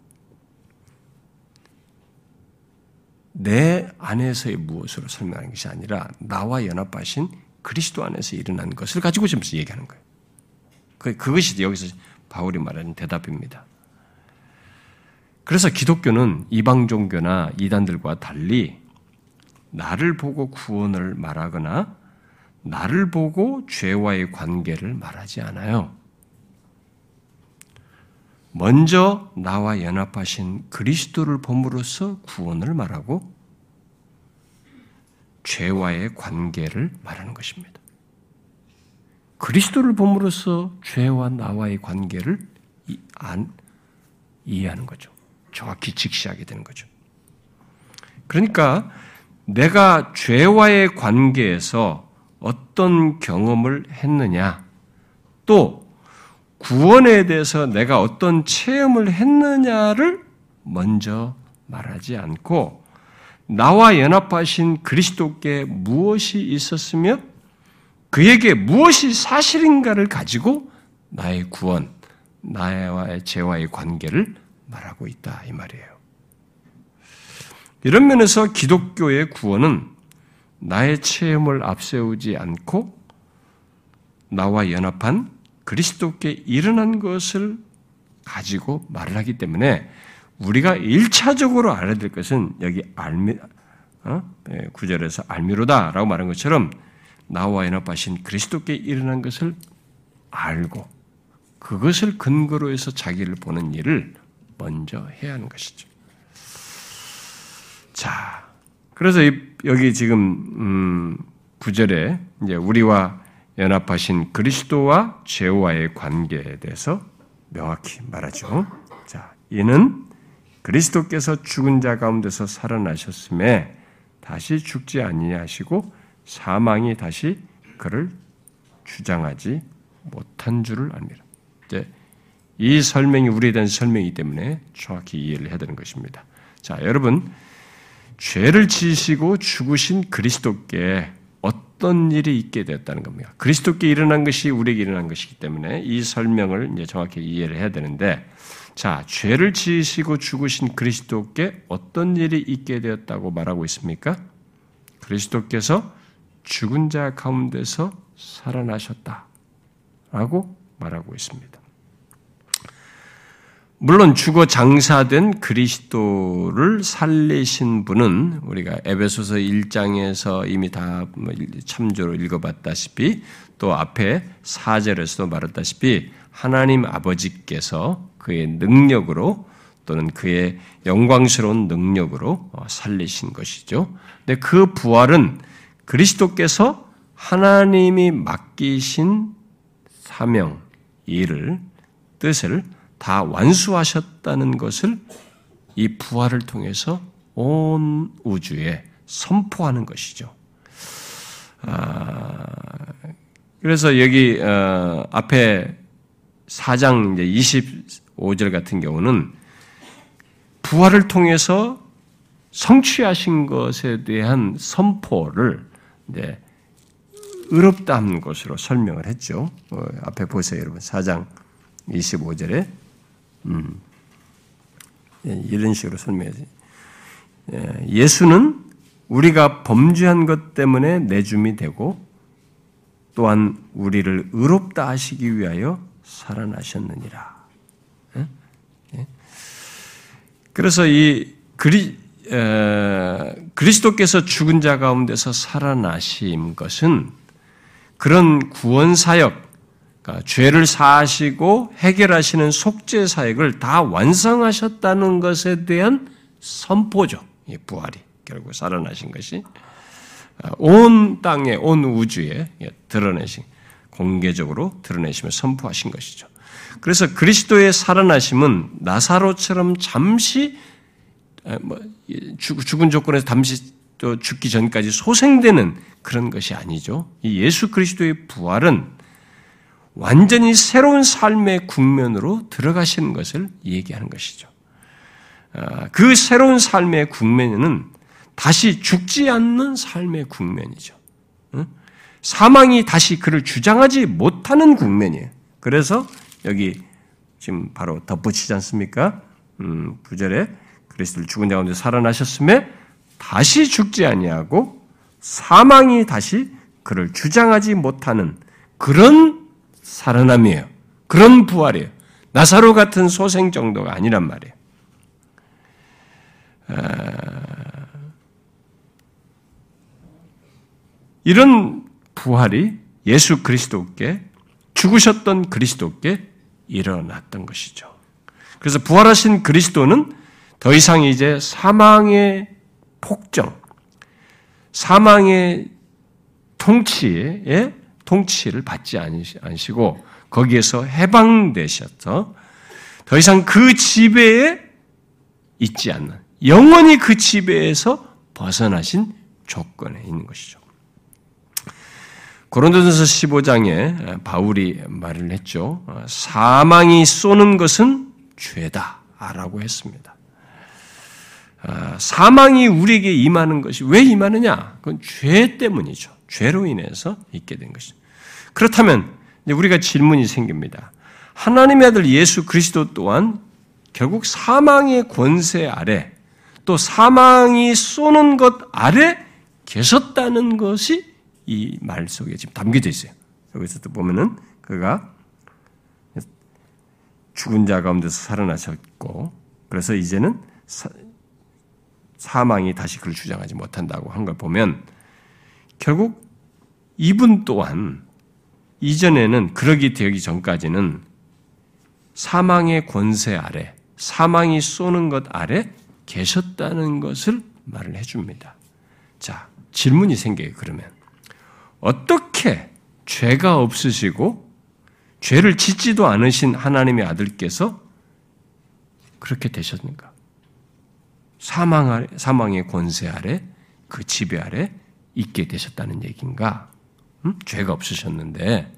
내 안에서의 무엇으로 설명하는 것이 아니라 나와 연합하신 그리스도 안에서 일어난 것을 가지고 지금 얘기하는 거예요. 그, 그것이 여기서 바울이 말하는 대답입니다. 그래서 기독교는 이방 종교나 이단들과 달리 나를 보고 구원을 말하거나 나를 보고 죄와의 관계를 말하지 않아요. 먼저 나와 연합하신 그리스도를 봄으로써 구원을 말하고 죄와의 관계를 말하는 것입니다. 그리스도를 봄으로써 죄와 나와의 관계를 안, 이해하는 거죠. 정확히 직시하게 되는 거죠. 그러니까 내가 죄와의 관계에서 어떤 경험을 했느냐, 또 구원에 대해서 내가 어떤 체험을 했느냐를 먼저 말하지 않고 나와 연합하신 그리스도께 무엇이 있었으며 그에게 무엇이 사실인가를 가지고 나의 구원, 나와의 죄와의 관계를 말하고 있다 이 말이에요. 이런 면에서 기독교의 구원은 나의 체험을 앞세우지 않고 나와 연합한 그리스도께 일어난 것을 가지고 말을 하기 때문에 우리가 일차적으로 알아야 될 것은 여기 알미, 어? 예, 구절에서 알미로다 라고 말한 것처럼 나와 연합하신 그리스도께 일어난 것을 알고 그것을 근거로 해서 자기를 보는 일을 먼저 해야 하는 것이죠. 자, 그래서 여기 지금 음, 구절에 이제 우리와 연합하신 그리스도와 죄와의 관계에 대해서 명확히 말하죠. 자, 이는 그리스도께서 죽은 자 가운데서 살아나셨음에 다시 죽지 아니하시고 사망이 다시 그를 주장하지 못한 줄을 압니다. 이제 이 설명이 우리에 대한 설명이기 때문에 정확히 이해를 해야 되는 것입니다. 자, 여러분 죄를 지시고 죽으신 그리스도께 어떤 일이 있게 되었다는 겁니다. 그리스도께 일어난 것이 우리에게 일어난 것이기 때문에 이 설명을 이제 정확히 이해를 해야 되는데, 자, 죄를 지으시고 죽으신 그리스도께 어떤 일이 있게 되었다고 말하고 있습니까? 그리스도께서 죽은 자 가운데서 살아나셨다. 라고 말하고 있습니다. 물론 죽어 장사된 그리스도를 살리신 분은 우리가 에베소서 1장에서 이미 다뭐 참조로 읽어봤다시피 또 앞에 4절에서도 말했다시피 하나님 아버지께서 그의 능력으로 또는 그의 영광스러운 능력으로 어, 살리신 것이죠. 근데 그 부활은 그리스도께서 하나님이 맡기신 사명, 일을, 뜻을 다 완수하셨다는 것을 이 부활을 통해서 온 우주에 선포하는 것이죠. 아, 그래서 여기 어, 앞에 4장 이제 25절 같은 경우는 부활을 통해서 성취하신 것에 대한 선포를 이제 의롭다 한 것으로 설명을 했죠. 어, 앞에 보세요, 여러분. 4장 25절에 음, 예, 이런 식으로 설명해요. 예, 예수는 우리가 범죄한 것 때문에 내줌이 되고 또한 우리를 의롭다 하시기 위하여 살아나셨느니라. 예? 예? 그래서 이 그리, 에, 그리스도께서 죽은 자 가운데서 살아나신 것은 그런 구원 사역, 죄를 사하시고 해결하시는 속죄 사역을 다 완성하셨다는 것에 대한 선포죠. 이 부활이 결국 살아나신 것이 온 땅에 온 우주에 드러내신 공개적으로 드러내시며 선포하신 것이죠. 그래서 그리스도의 살아나심은 나사로처럼 잠시 뭐 죽은 조건에서 잠시 또 죽기 전까지 소생되는 그런 것이 아니죠. 이 예수 그리스도의 부활은 완전히 새로운 삶의 국면으로 들어가시는 것을 얘기하는 것이죠. 아, 그 새로운 삶의 국면은 다시 죽지 않는 삶의 국면이죠. 사망이 다시 그를 주장하지 못하는 국면이에요. 그래서 여기 지금 바로 덧붙이지 않습니까? 음, 9절에 그리스도를 죽은 자 가운데 살아나셨음에 다시 죽지 아니하고 사망이 다시 그를 주장하지 못하는 그런 살아남이에요. 그런 부활이에요. 나사로 같은 소생 정도가 아니란 말이에요. 아, 이런 부활이 예수 그리스도께 죽으셨던 그리스도께 일어났던 것이죠. 그래서 부활하신 그리스도는 더 이상 이제 사망의 폭정, 사망의 통치에 통치를 받지 않으시고 거기에서 해방되셔서 더 이상 그 지배에 있지 않는 영원히 그 지배에서 벗어나신 조건에 있는 것이죠. 고린도전서 15장에 바울이 말을 했죠. 사망이 쏘는 것은 죄다라고 했습니다. 아, 사망이 우리에게 임하는 것이 왜 임하느냐? 그건 죄 때문이죠. 죄로 인해서 있게 된 것이죠. 그렇다면 우리가 질문이 생깁니다. 하나님의 아들 예수 그리스도 또한 결국 사망의 권세 아래 또 사망이 쏘는 것 아래 계셨다는 것이 이 말 속에 지금 담겨져 있어요. 여기서 또 보면은 그가 죽은 자 가운데서 살아나셨고 그래서 이제는 사 망이 다시 그를 주장하지 못한다고 한 걸 보면 결국 이분 또한 이전에는 그러기 되기 전까지는 사망의 권세 아래, 사망이 쏘는 것 아래 계셨다는 것을 말을 해줍니다. 자, 질문이 생겨요, 그러면. 어떻게 죄가 없으시고 죄를 짓지도 않으신 하나님의 아들께서 그렇게 되셨는가? 사망 아래, 사망의 권세 아래, 그 지배 아래 있게 되셨다는 얘기인가? 음? 죄가 없으셨는데,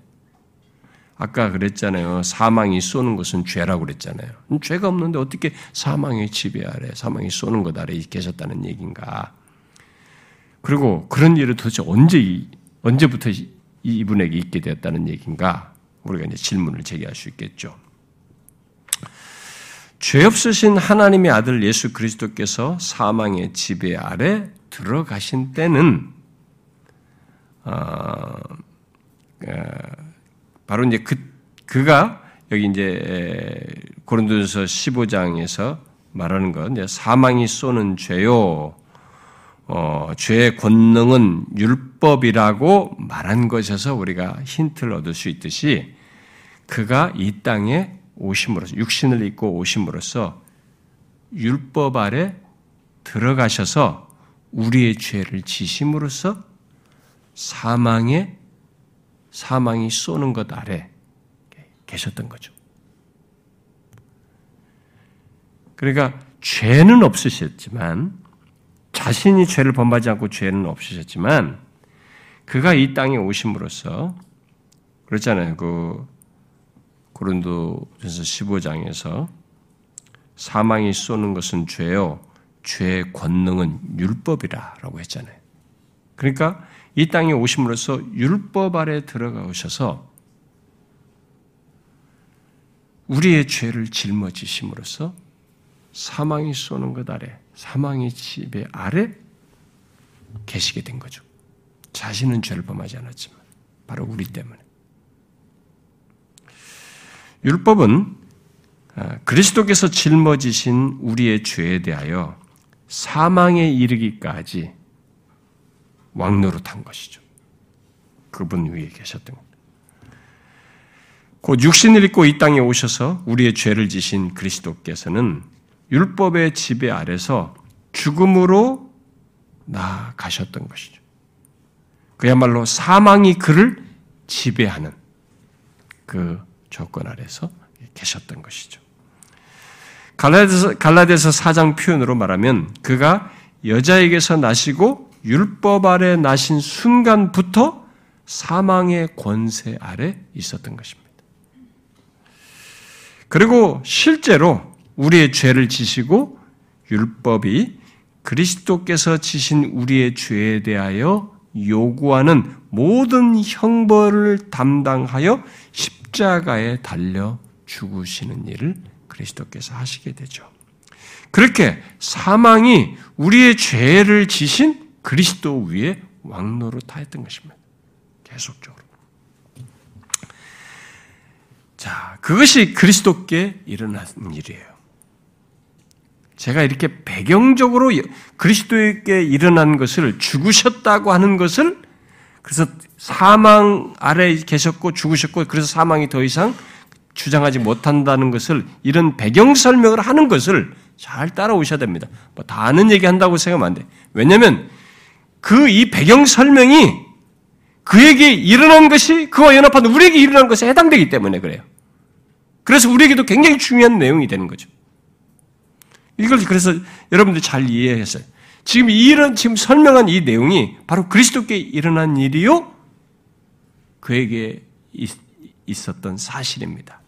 아까 그랬잖아요. 사망이 쏘는 것은 죄라고 그랬잖아요. 음, 죄가 없는데 어떻게 사망의 지배 아래, 사망이 쏘는 것 아래 계셨다는 얘기인가? 그리고 그런 일을 도대체 언제 언제부터 이분에게 있게 되었다는 얘기인가? 우리가 이제 질문을 제기할 수 있겠죠. 죄 없으신 하나님의 아들 예수 그리스도께서 사망의 지배 아래 들어가신 때는 어, 어, 바로 이제 그 그가 여기 이제 고린도전서 15장에서 말하는 건 이제 사망이 쏘는 죄요. 어, 죄의 권능은 율법이라고 말한 것에서 우리가 힌트를 얻을 수 있듯이 그가 이 땅에 오심으로써 육신을 입고 오심으로써 율법 아래 들어가셔서 우리의 죄를 지심으로써 사망에 사망이 쏘는 것 아래 계셨던 거죠. 그러니까 죄는 없으셨지만 자신이 죄를 범하지 않고 죄는 없으셨지만 그가 이 땅에 오심으로써 그렇잖아요. 그 고린도전서 15장에서 사망이 쏘는 것은 죄요. 죄의 권능은 율법이라라고 했잖아요. 그러니까 이 땅에 오심으로써 율법 아래 들어가 오셔서 우리의 죄를 짊어지심으로써 사망이 쏘는 것 아래, 사망의 지배 아래 계시게 된 거죠. 자신은 죄를 범하지 않았지만, 바로 우리 때문에. 율법은 아, 그리스도께서 짊어지신 우리의 죄에 대하여 사망에 이르기까지 왕노릇한 것이죠. 그분 위에 계셨던 것. 곧 육신을 입고 이 땅에 오셔서 우리의 죄를 지신 그리스도께서는 율법의 지배 아래서 죽음으로 나가셨던 것이죠. 그야말로 사망이 그를 지배하는 그 조건 아래서 계셨던 것이죠. 갈라데서, 갈라데서 4장 표현으로 말하면 그가 여자에게서 나시고 율법 아래 나신 순간부터 사망의 권세 아래 있었던 것입니다. 그리고 실제로 우리의 죄를 지시고 율법이 그리스도께서 지신 우리의 죄에 대하여 요구하는 모든 형벌을 담당하여 십자가에 달려 죽으시는 일을 그리스도께서 하시게 되죠. 그렇게 사망이 우리의 죄를 지신 그리스도 위에 왕노로 타했던 것입니다. 계속적으로. 자, 그것이 그리스도께 일어난 일이에요. 제가 이렇게 배경적으로 그리스도에게 일어난 것을 죽으셨다고 하는 것을 그래서 사망 아래 계셨고 죽으셨고 그래서 사망이 더 이상 주장하지 못한다는 것을 이런 배경 설명을 하는 것을 잘 따라오셔야 됩니다. 뭐 다 아는 얘기 한다고 생각하면 안 돼. 왜냐하면 그 이 배경 설명이 그에게 일어난 것이 그와 연합한 우리에게 일어난 것에 해당되기 때문에 그래요. 그래서 우리에게도 굉장히 중요한 내용이 되는 거죠. 이걸 그래서 여러분들 잘 이해했어요. 지금 이런 지금 설명한 이 내용이 바로 그리스도께 일어난 일이요 그에게 있었던 사실입니다.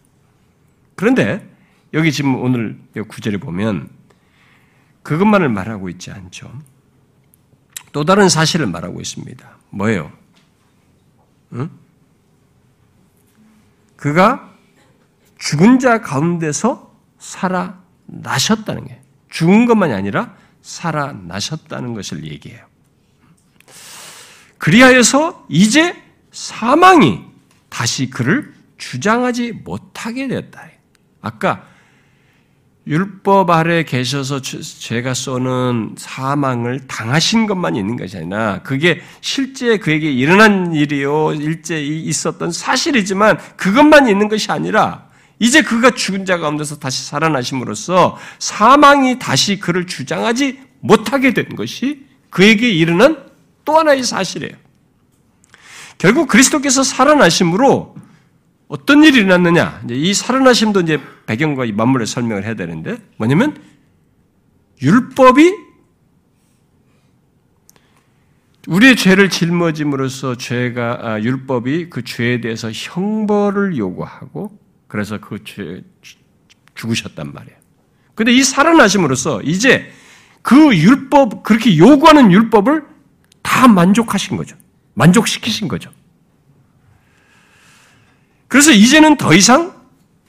그런데 여기 지금 오늘 구절에 보면 그것만을 말하고 있지 않죠. 또 다른 사실을 말하고 있습니다. 뭐예요? 응? 그가 죽은 자 가운데서 살아나셨다는 게 죽은 것만이 아니라 살아나셨다는 것을 얘기해요. 그리하여서 이제 사망이 다시 그를 주장하지 못하게 되었다. 아까 율법 아래 계셔서 죄가 쏘는 사망을 당하신 것만 있는 것이 아니라 그게 실제 그에게 일어난 일이요, 일제 있었던 사실이지만 그것만 있는 것이 아니라 이제 그가 죽은 자 가운데서 다시 살아나심으로써 사망이 다시 그를 주장하지 못하게 된 것이 그에게 이르는 또 하나의 사실이에요. 결국 그리스도께서 살아나심으로 어떤 일이 일어났느냐? 이 살아나심도 이제 배경과 맞물려 설명을 해야 되는데 뭐냐면 율법이 우리의 죄를 짊어짐으로써 죄가 아, 율법이 그 죄에 대해서 형벌을 요구하고 그래서 그 죄, 죽으셨단 말이에요. 근데 이 살아나심으로써 이제 그 율법, 그렇게 요구하는 율법을 다 만족하신 거죠. 만족시키신 거죠. 그래서 이제는 더 이상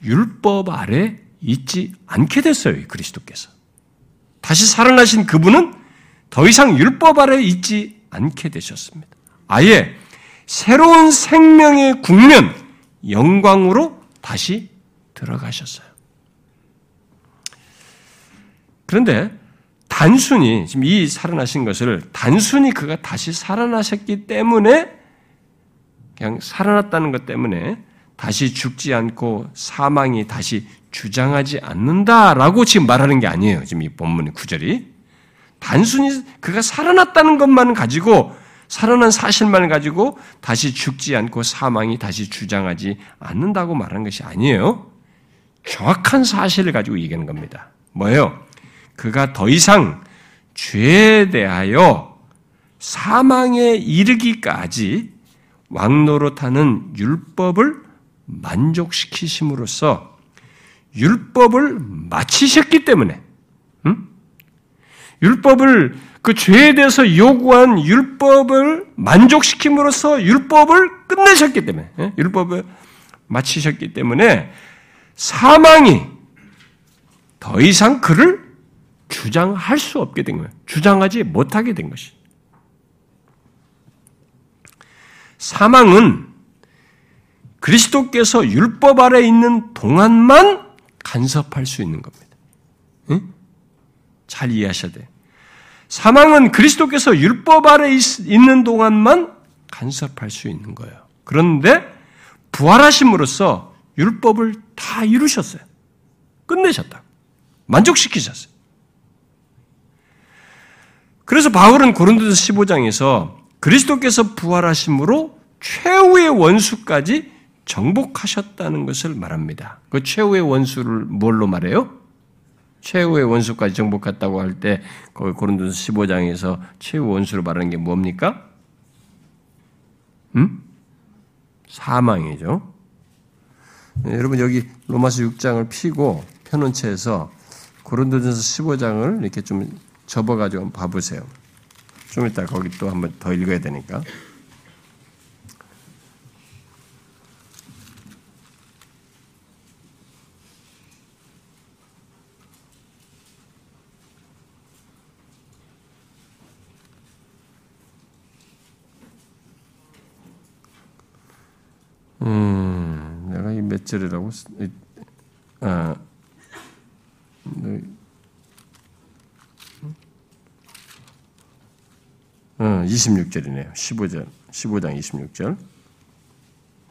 율법 아래 있지 않게 됐어요, 그리스도께서. 다시 살아나신 그분은 더 이상 율법 아래 있지 않게 되셨습니다. 아예 새로운 생명의 국면, 영광으로 다시 들어가셨어요. 그런데 단순히 지금 이 살아나신 것을 단순히 그가 다시 살아나셨기 때문에 그냥 살아났다는 것 때문에 다시 죽지 않고 사망이 다시 주장하지 않는다라고 지금 말하는 게 아니에요. 지금 이 본문의 구절이 단순히 그가 살아났다는 것만 가지고 살아난 사실만 가지고 다시 죽지 않고 사망이 다시 주장하지 않는다고 말하는 것이 아니에요. 정확한 사실을 가지고 얘기하는 겁니다. 뭐예요? 그가 더 이상 죄에 대하여 사망에 이르기까지 왕노릇하는 율법을 만족시키심으로써 율법을 마치셨기 때문에 음? 율법을 그 죄에 대해서 요구한 율법을 만족시킴으로써 율법을 끝내셨기 때문에 예? 율법을 마치셨기 때문에 사망이 더 이상 그를 주장할 수 없게 된 거예요. 주장하지 못하게 된 것이. 사망은 그리스도께서 율법 아래 있는 동안만 간섭할 수 있는 겁니다. 응? 잘 이해하셔야 돼요. 사망은 그리스도께서 율법 아래 있는 동안만 간섭할 수 있는 거예요. 그런데 부활하심으로써 율법을 다 이루셨어요. 끝내셨다. 만족시키셨어요. 그래서 바울은 고린도서 15장에서 그리스도께서 부활하심으로 최후의 원수까지 정복하셨다는 것을 말합니다. 그 최후의 원수를 뭘로 말해요? 최후의 원수까지 정복했다고 할 때 고린도서 15장에서 최후 원수를 말하는 게 뭡니까? 음? 사망이죠. 네, 여러분 여기 로마서 6장을 피고 펴놓은 채에서 고린도전서 15장을 이렇게 좀 접어가지고 봐보세요. 좀 이따 거기 또 한번 더 읽어야 되니까. 1절이라고 아, 26절이네요. 15절, 15장 26절.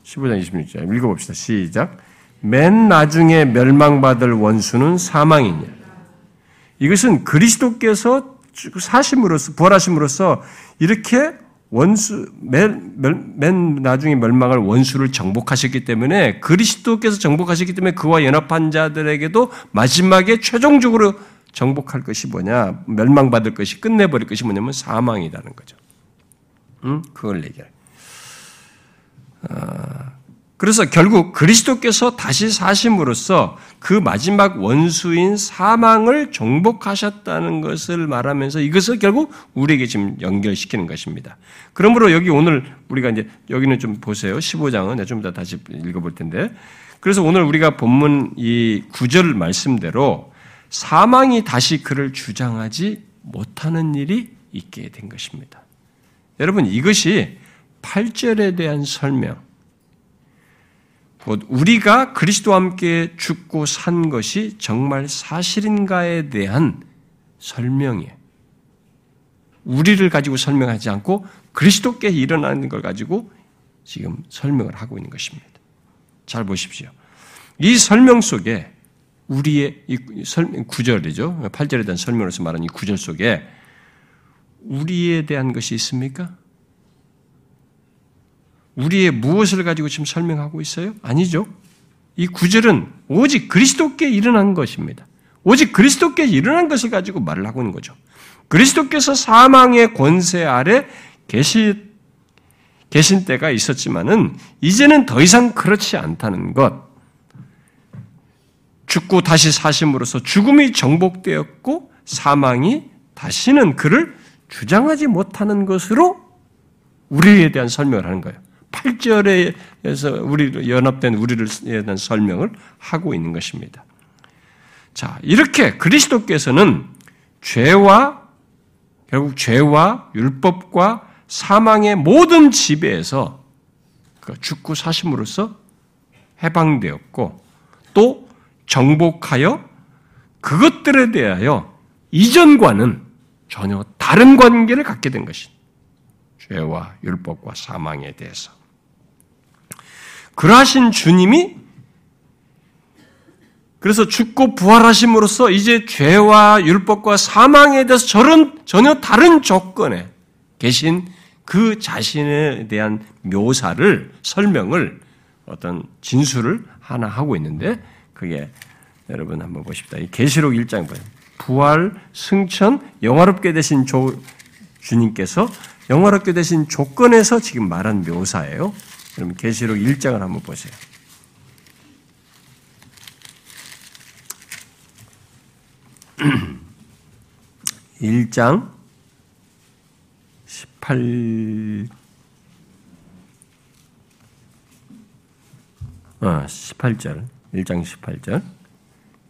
15장 26절. 읽어봅시다. 시작. 맨 나중에 멸망받을 원수는 사망이냐. 이것은 그리스도께서 사심으로써, 부활하심으로써 이렇게 원수, 맨, 맨 나중에 멸망할 원수를 정복하셨기 때문에 그리스도께서 정복하셨기 때문에 그와 연합한 자들에게도 마지막에 최종적으로 정복할 것이 뭐냐, 멸망받을 것이 끝내버릴 것이 뭐냐면 사망이라는 거죠. 응? 그걸 얘기해. 아, 그래서 결국 그리스도께서 다시 사심으로써 그 마지막 원수인 사망을 정복하셨다는 것을 말하면서 이것을 결국 우리에게 지금 연결시키는 것입니다. 그러므로 여기 오늘 우리가 이제 여기는 좀 보세요. 15장은 좀 이따 다시 읽어볼 텐데. 그래서 오늘 우리가 본문 이 구절 말씀대로 사망이 다시 그를 주장하지 못하는 일이 있게 된 것입니다. 여러분, 이것이 8절에 대한 설명, 곧 우리가 그리스도와 함께 죽고 산 것이 정말 사실인가에 대한 설명이에요. 우리를 가지고 설명하지 않고 그리스도께 일어나는 걸 가지고 지금 설명을 하고 있는 것입니다. 잘 보십시오. 이 설명 속에 우리의 이 구절이죠. 8절에 대한 설명으로서 말하는 이 구절 속에 우리에 대한 것이 있습니까? 우리의 무엇을 가지고 지금 설명하고 있어요? 아니죠. 이 구절은 오직 그리스도께 일어난 것입니다. 오직 그리스도께 일어난 것을 가지고 말을 하고 있는 거죠. 그리스도께서 사망의 권세 아래 계시, 계신 때가 있었지만은 이제는 더 이상 그렇지 않다는 것. 죽고 다시 사심으로써 죽음이 정복되었고 사망이 다시는 그를 주장하지 못하는 것으로 우리에 대한 설명을 하는 거예요. 8절에서 우리 연합된 우리를 대한 설명을 하고 있는 것입니다. 자, 이렇게 그리스도께서는 죄와 결국 죄와 율법과 사망의 모든 지배에서 그 죽고 사심으로써 해방되었고 또 정복하여 그것들에 대하여 이전과는 전혀 다른 관계를 갖게 된 것이 죄와 율법과 사망에 대해서 그러하신 주님이 그래서 죽고 부활하심으로써 이제 죄와 율법과 사망에 대해서 저런 전혀 다른 조건에 계신 그 자신에 대한 묘사를 설명을 어떤 진술을 하나 하고 있는데 그게 여러분 한번 보십시다. 이 계시록 1장 보요. 부활, 승천, 영화롭게 되신 조, 주님께서 영화롭게 되신 조건에서 지금 말한 묘사예요. 그럼 계시록 1장을 한번 보세요. [CLEARS THROAT] 1장 18 어, 18절 1장 18절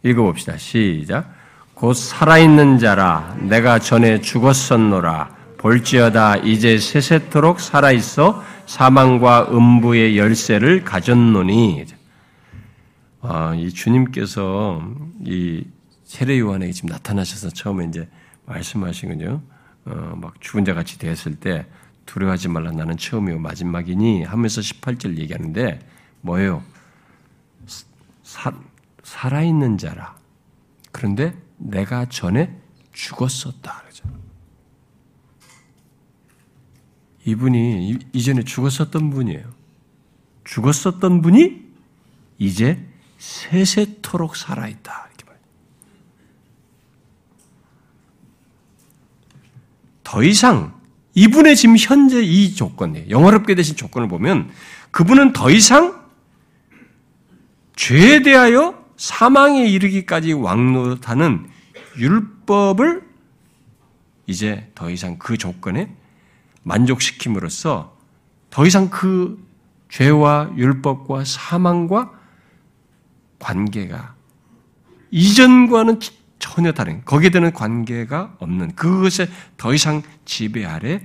읽어봅시다. 시작 곧 살아있는 자라 내가 전에 죽었었노라 볼지어다 이제 세세토록 살아있어 사망과 음부의 열쇠를 가졌노니 아, 이 주님께서 이 세례 요한에게 지금 나타나셔서 처음에 이제 말씀하시군요. 어, 막 죽은 자 같이 되었을 때 두려워하지 말라 나는 처음이고 마지막이니 하면서 18절 얘기하는데 뭐예요? 사, 살아있는 자라. 그런데 내가 전에 죽었었다. 그러죠. 이분이 이전에 죽었었던 분이에요. 죽었었던 분이 이제 세세토록 살아있다. 더 이상 이분의 지금 현재 이 조건에 영화롭게 되신 조건을 보면 그분은 더 이상 죄에 대하여 사망에 이르기까지 왕노하는 율법을 이제 더 이상 그 조건에 만족시킴으로써 더 이상 그 죄와 율법과 사망과 관계가 이전과는 전혀 다른 거기에 대한 관계가 없는 그것에 더 이상 지배 아래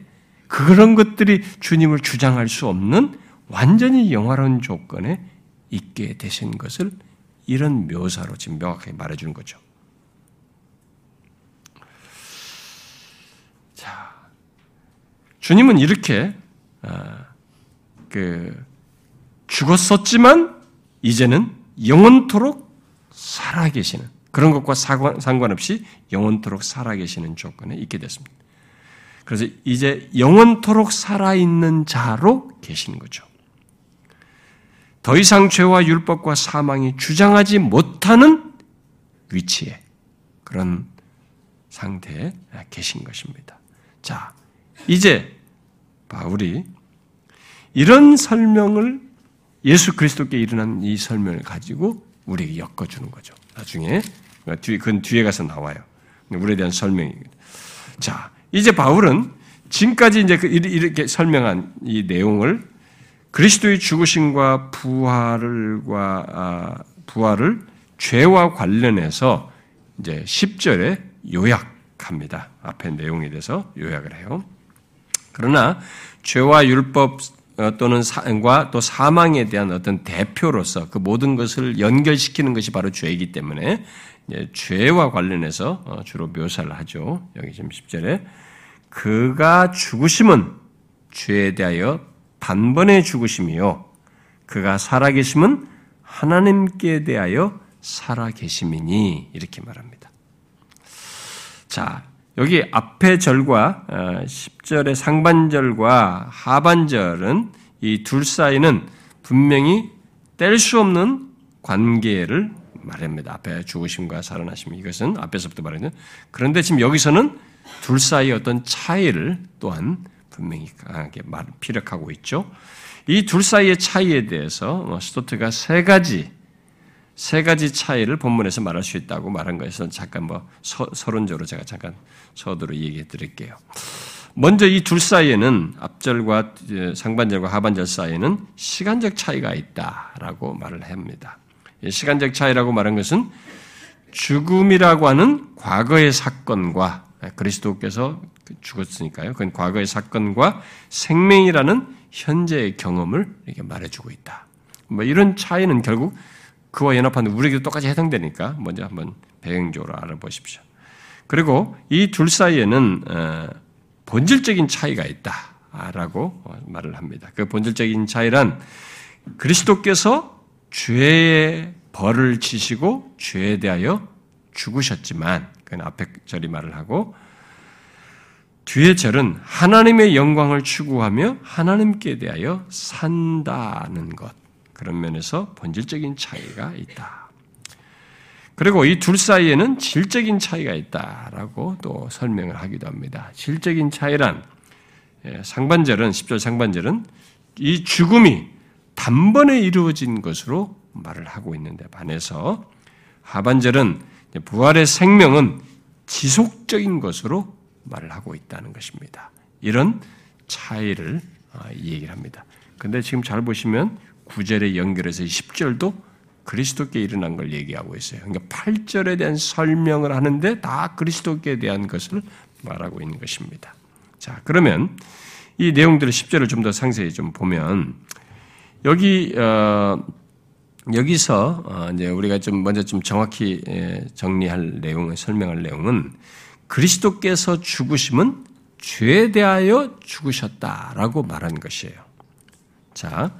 그런 것들이 주님을 주장할 수 없는 완전히 영화로운 조건에 있게 되신 것을 이런 묘사로 지금 명확하게 말해주는 거죠. 자, 주님은 이렇게 아, 그 죽었었지만 이제는 영원토록 살아계시는 그런 것과 상관없이 영원토록 살아계시는 조건에 있게 됐습니다. 그래서 이제 영원토록 살아있는 자로 계신 거죠. 더 이상 죄와 율법과 사망이 주장하지 못하는 위치에 그런 상태에 계신 것입니다. 자, 이제 바울이 이런 설명을 예수 그리스도께 일어난 이 설명을 가지고 우리에게 엮어주는 거죠. 나중에 그건 뒤에 가서 나와요. 우리에 대한 설명입니다. 자, 이제 바울은 지금까지 이제 그 이렇게 설명한 이 내용을 그리스도의 죽으심과 부활과 아, 부활을 죄와 관련해서 이제 10절에 요약합니다. 앞에 내용에 대해서 요약을 해요. 그러나 죄와 율법 어, 또는 사과 또 사망에 대한 어떤 대표로서 그 모든 것을 연결시키는 것이 바로 죄이기 때문에 죄와 관련해서 어, 주로 묘사를 하죠. 여기 지금 10절에 그가 죽으심은 죄에 대하여 단번에 죽으심이요 그가 살아계심은 하나님께 대하여 살아계심이니 이렇게 말합니다. 자, 여기 앞의 절과 10절의 어, 상반절과 하반절은 이 둘 사이는 분명히 뗄 수 없는 관계를 말합니다. 앞에 죽으심과 살아나심 이것은 앞에서부터 말하는 그런데 지금 여기서는 둘 사이의 어떤 차이를 또한 분명히 강하게 피력하고 있죠. 이 둘 사이의 차이에 대해서 뭐 스토트가 세 가지 세 가지 차이를 본문에서 말할 수 있다고 말한 것에서 잠깐 뭐 서, 론적으로 제가 잠깐 서두로 얘기해 드릴게요. 먼저 이 둘 사이에는 앞절과 상반절과 하반절 사이에는 시간적 차이가 있다라고 말을 합니다. 시간적 차이라고 말한 것은 죽음이라고 하는 과거의 사건과 그리스도께서 죽었으니까요. 그건 과거의 사건과 생명이라는 현재의 경험을 이렇게 말해주고 있다. 뭐 이런 차이는 결국 그와 연합한 우리에게도 똑같이 해당되니까 먼저 한번 배경적으로 알아보십시오. 그리고 이 둘 사이에는 어, 본질적인 차이가 있다라고 말을 합니다. 그 본질적인 차이란 그리스도께서 죄의 벌을 지시고 죄에 대하여 죽으셨지만 그건 앞에 절이 말을 하고 뒤의 절은 하나님의 영광을 추구하며 하나님께 대하여 산다는 것 그런 면에서 본질적인 차이가 있다. 그리고 이 둘 사이에는 질적인 차이가 있다라고 또 설명을 하기도 합니다. 질적인 차이란 예, 상반절은 10절 상반절은 이 죽음이 단번에 이루어진 것으로 말을 하고 있는데 반해서 하반절은 부활의 생명은 지속적인 것으로 말을 하고 있다는 것입니다. 이런 차이를 아, 얘기를 합니다. 근데 지금 잘 보시면 9절에 연결해서 10절도 그리스도께 일어난 걸 얘기하고 있어요. 그러니까 8절에 대한 설명을 하는데 다 그리스도께 대한 것을 말하고 있는 것입니다. 자, 그러면 이 내용들을 10절을 좀 더 상세히 좀 보면 여기 어, 여기서 어, 이제 우리가 좀 먼저 좀 정확히 예, 정리할 내용을 설명할 내용은 그리스도께서 죽으심은 죄에 대하여 죽으셨다라고 말한 것이에요. 자,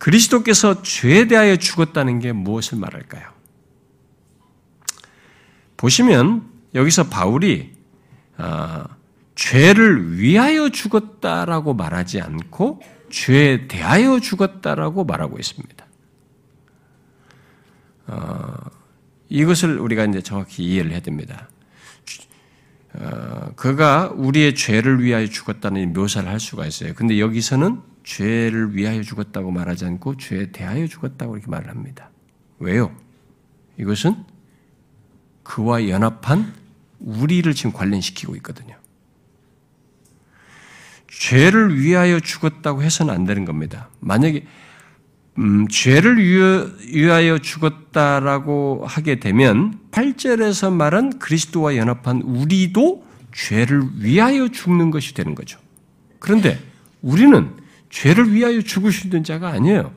그리스도께서 죄에 대하여 죽었다는 게 무엇을 말할까요? 보시면 여기서 바울이 어, 죄를 위하여 죽었다라고 말하지 않고 죄에 대하여 죽었다라고 말하고 있습니다. 어, 이것을 우리가 이제 정확히 이해를 해야 됩니다. 어, 그가 우리의 죄를 위하여 죽었다는 묘사를 할 수가 있어요. 근데 여기서는 죄를 위하여 죽었다고 말하지 않고 죄에 대하여 죽었다고 이렇게 말을 합니다. 왜요? 이것은 그와 연합한 우리를 지금 관련시키고 있거든요. 죄를 위하여 죽었다고 해서는 안 되는 겁니다. 만약에 음, 죄를 위하여 죽었다라고 하게 되면 8절에서 말한 그리스도와 연합한 우리도 죄를 위하여 죽는 것이 되는 거죠. 그런데 우리는 죄를 위하여 죽을 수 있는 자가 아니에요.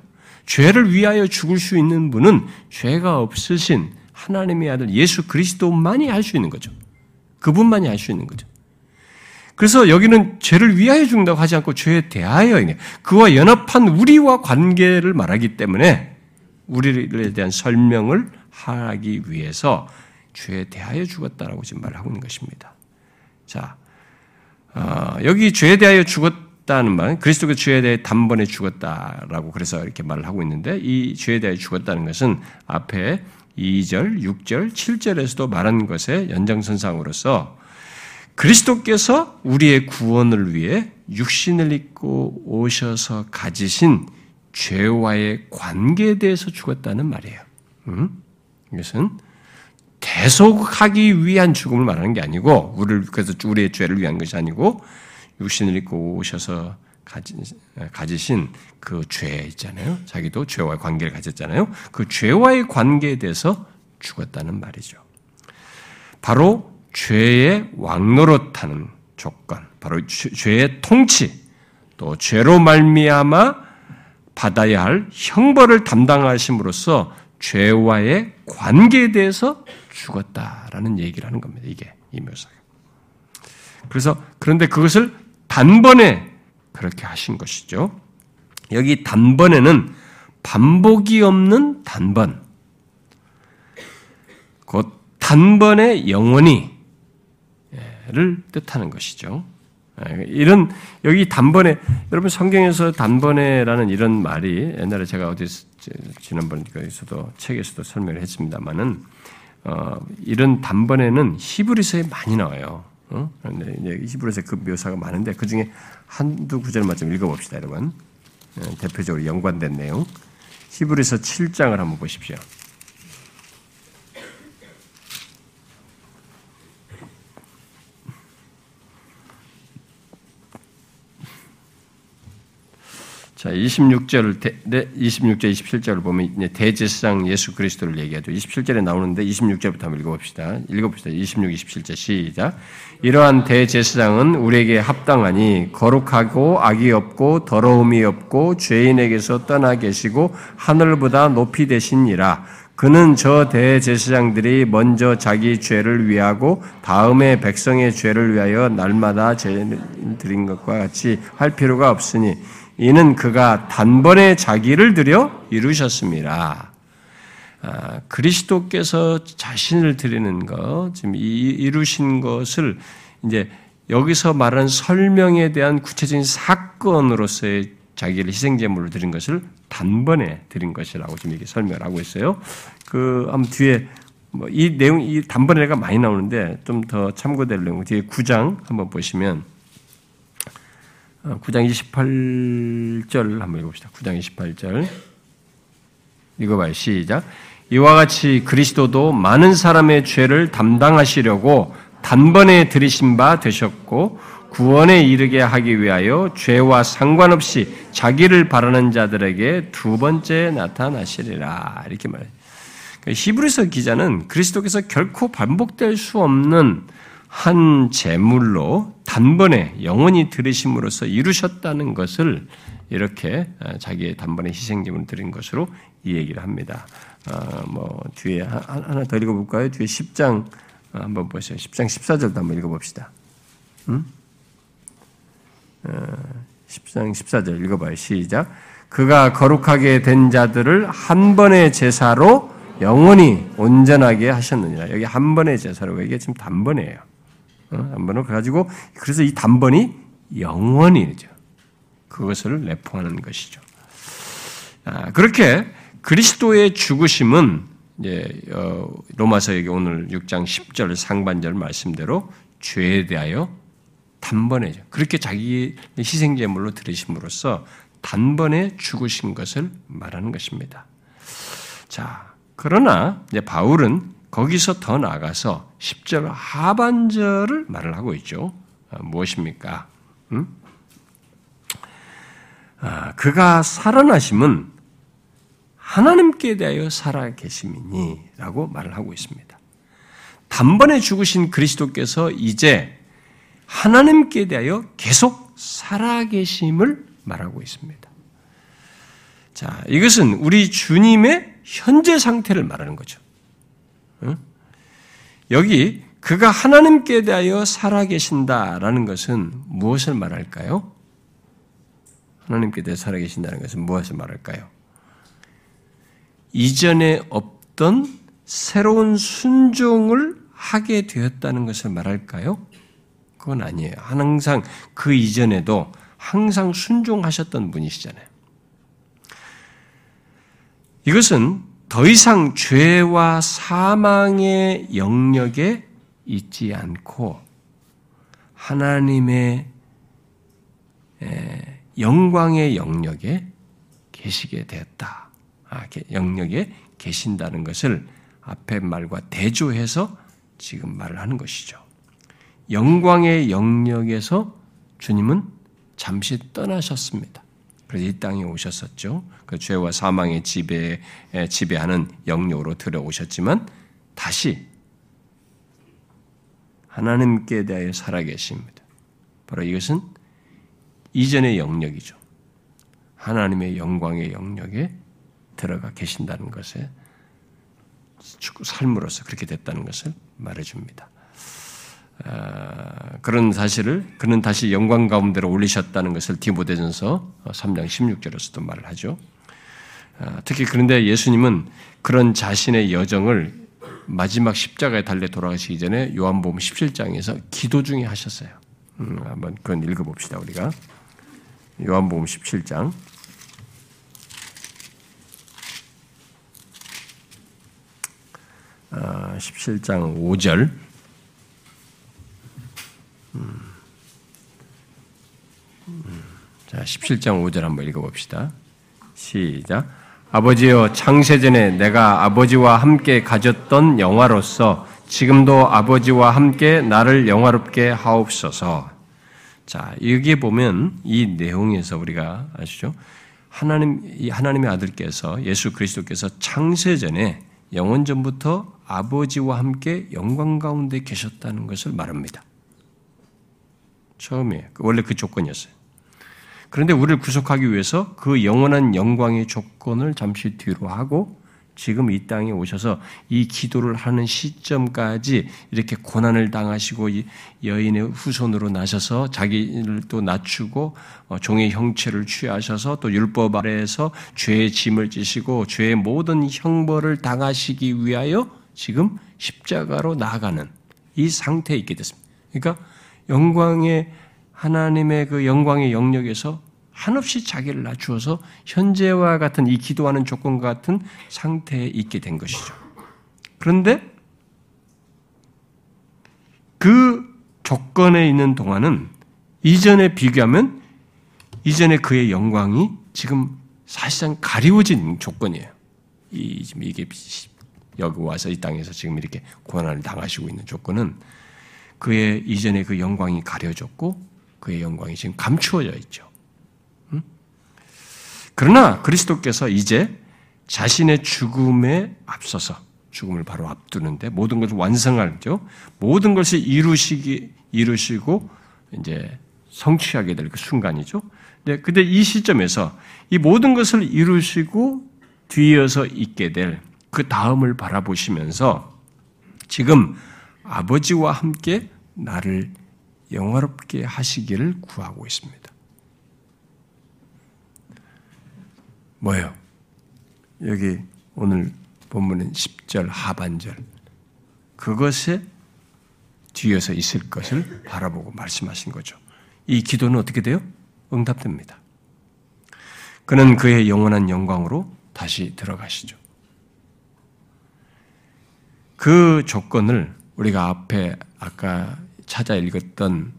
죄를 위하여 죽을 수 있는 분은 죄가 없으신 하나님의 아들 예수 그리스도만이 할 수 있는 거죠. 그분만이 할 수 있는 거죠. 그래서 여기는 죄를 위하여 죽는다고 하지 않고 죄에 대하여 그와 연합한 우리와 관계를 말하기 때문에 우리에 대한 설명을 하기 위해서 죄에 대하여 죽었다라고 지금 말을 하고 있는 것입니다. 자, 어, 여기 죄에 대하여 죽었 다는 말, 그리스도가 죄에 대해 단번에 죽었다라고 그래서 이렇게 말을 하고 있는데 이 죄에 대해 죽었다는 것은 앞에 2절, 6절, 7절에서도 말한 것의 연장선상으로서 그리스도께서 우리의 구원을 위해 육신을 입고 오셔서 가지신 죄와의 관계에 대해서 죽었다는 말이에요. 음? 이것은 대속하기 위한 죽음을 말하는 게 아니고 우리를 그래서 우리의 죄를 위한 것이 아니고 육신을 입고 오셔서 가지, 신그 죄 있잖아요. 자기도 죄와의 관계를 가졌잖아요. 그 죄와의 관계에 대해서 죽었다는 말이죠. 바로 죄의 왕노릇하는 조건, 바로 죄의 통치, 또 죄로 말미암아 받아야 할 형벌을 담당하심으로써 죄와의 관계에 대해서 죽었다라는 얘기를 하는 겁니다. 이게 이 묘사가. 그래서 그런데 그것을 단번에 그렇게 하신 것이죠. 여기 단번에는 반복이 없는 단번, 곧 단번에 영원히 를 뜻하는 것이죠. 예, 이런 여기 단번에 여러분 성경에서 단번에라는 이런 말이 옛날에 제가 어디 지난번 에서도 책에서도 설명을 했습니다만은 어, 이런 단번에는 히브리서에 많이 나와요. 어? 히브리서 그 묘사가 많은데 그 중에 한두 구절만 좀 읽어봅시다, 여러분. 예, 대표적으로 연관된 내용. 히브리서 7장을 한번 보십시오. 26절, 26절, 27절을 보면 이제 대제사장 예수 그리스도를 얘기하죠. 27절에 나오는데 26절부터 한번 읽어 봅시다. 읽어 봅시다. 26, 27절 시작. 이러한 대제사장은 우리에게 합당하니 거룩하고 악이 없고 더러움이 없고 죄인에게서 떠나 계시고 하늘보다 높이 되시니라. 그는 저 대제사장들이 먼저 자기 죄를 위하고 다음에 백성의 죄를 위하여 날마다 죄 드린 것과 같이 할 필요가 없으니 이는 그가 단번에 자기를 들여 이루셨습니다. 아, 그리스도께서 자신을 드리는 것, 지금 이루신 것을 이제 여기서 말한 설명에 대한 구체적인 사건으로서의 자기를 희생제물로 드린 것을 단번에 드린 것이라고 지금 이렇게 설명을 하고 있어요. 그, 아무 뒤에 뭐 이 내용, 이 단번에가 많이 나오는데 좀 더 참고될 내용, 뒤에 9장 한번 보시면 9장 어, 28절 한번 읽어봅시다. 9장 28절. 읽어봐요. 시작. 이와 같이 그리스도도 많은 사람의 죄를 담당하시려고 단번에 들이신 바 되셨고 구원에 이르게 하기 위하여 죄와 상관없이 자기를 바라는 자들에게 두 번째 나타나시리라. 이렇게 말해요. 그러니까 히브리서 기자는 그리스도께서 결코 반복될 수 없는 한 제물로 단번에 영원히 들으심으로써 이루셨다는 것을 이렇게 어, 자기의 단번에 희생제물을 드린 것으로 이 얘기를 합니다. 어, 뭐 뒤에 하나 더 읽어볼까요? 뒤에 10장 어, 한번 보세요. 10장 14절도 한번 읽어봅시다. 음? 어, 10장 14절 읽어봐요. 시작. 그가 거룩하게 된 자들을 한 번의 제사로 영원히 온전하게 하셨느니라. 여기 한 번의 제사로 이게 지금 단번이에요. 단번을 어? 가지고 그래서 이 단번이 영원이죠. 그것을 내포하는 것이죠. 아, 그렇게 그리스도의 죽으심은 어, 로마서 여기 오늘 6장 10절 상반절 말씀대로 죄에 대하여 단번에죠. 그렇게 자기 희생 제물로 들으심으로써 단번에 죽으신 것을 말하는 것입니다. 자, 그러나 이제 바울은 거기서 더 나가서 10절 하반절을 말을 하고 있죠. 아, 무엇입니까? 음? 아, 그가 살아나심은 하나님께 대하여 살아계심이니 라고 말을 하고 있습니다. 단번에 죽으신 그리스도께서 이제 하나님께 대하여 계속 살아계심을 말하고 있습니다. 자, 이것은 우리 주님의 현재 상태를 말하는 거죠. 여기 그가 하나님께 대하여 살아계신다라는 것은 무엇을 말할까요? 하나님께 대해 살아계신다는 것은 무엇을 말할까요? 이전에 없던 새로운 순종을 하게 되었다는 것을 말할까요? 그건 아니에요. 항상 그 이전에도 항상 순종하셨던 분이시잖아요. 이것은 더 이상 죄와 사망의 영역에 있지 않고 하나님의 영광의 영역에 계시게 되었다. 아, 영역에 계신다는 것을 앞에 말과 대조해서 지금 말을 하는 것이죠. 영광의 영역에서 주님은 잠시 떠나셨습니다. 그래서 이 땅에 오셨었죠. 그 죄와 사망의 지배, 지배하는 영역으로 들어오셨지만 다시 하나님께 대하여 살아계십니다. 바로 이것은 이전의 영역이죠. 하나님의 영광의 영역에 들어가 계신다는 것에 삶으로서 그렇게 됐다는 것을 말해줍니다. 아, 그런 사실을 그는 다시 영광 가운데로 올리셨다는 것을 디모데전서 3장 16절에서도 말을 하죠. 아, 특히 그런데 예수님은 그런 자신의 여정을 마지막 십자가에 달려 돌아가시기 전에 요한복음 17장에서 기도 중에 하셨어요. 음, 한번 그건 읽어봅시다 우리가 요한복음 17장 17장 5절 자, 17장 5절 한번 읽어봅시다. 시작. 아버지여, 창세전에 내가 아버지와 함께 가졌던 영화로서 지금도 아버지와 함께 나를 영화롭게 하옵소서. 자, 여기에 보면 이 내용에서 우리가 아시죠? 하나님 이 하나님의 아들께서 예수 그리스도께서 창세 전에 영원 전부터 아버지와 함께 영광 가운데 계셨다는 것을 말합니다. 처음에 원래 그 조건이었어요. 그런데 우리를 구속하기 위해서 그 영원한 영광의 조건을 잠시 뒤로 하고 지금 이 땅에 오셔서 이 기도를 하는 시점까지 이렇게 고난을 당하시고 여인의 후손으로 나셔서 자기를 또 낮추고 어, 종의 형체를 취하셔서 또 율법 아래에서 죄의 짐을 지시고 죄의 모든 형벌을 당하시기 위하여 지금 십자가로 나아가는 이 상태에 있게 됐습니다. 그러니까 영광의 하나님의 그 영광의 영역에서 한없이 자기를 낮추어서 현재와 같은 이 기도하는 조건과 같은 상태에 있게 된 것이죠. 그런데 그 조건에 있는 동안은 이전에 비교하면 이전에 그의 영광이 지금 사실상 가리워진 조건이에요. 이, 이게 여기 와서 이 땅에서 지금 이렇게 고난을 당하시고 있는 조건은 그의 이전에 그 영광이 가려졌고 그의 영광이 지금 감추어져 있죠. 그러나 그리스도께서 이제 자신의 죽음에 앞서서 죽음을 바로 앞두는데 모든 것을 완성하죠. 모든 것을 이루시기 이루시고 이제 성취하게 될 그 순간이죠. 네, 근데 이 시점에서 이 모든 것을 이루시고 뒤이어서 있게 될 그 다음을 바라보시면서 지금 아버지와 함께 나를 영화롭게 하시기를 구하고 있습니다. 뭐예요? 여기 오늘 본문은 10절 하반절 그것에 뒤에서 있을 것을 바라보고 말씀하신 거죠. 이 기도는 어떻게 돼요? 응답됩니다. 그는 그의 영원한 영광으로 다시 들어가시죠. 그 조건을 우리가 앞에 아까 찾아 읽었던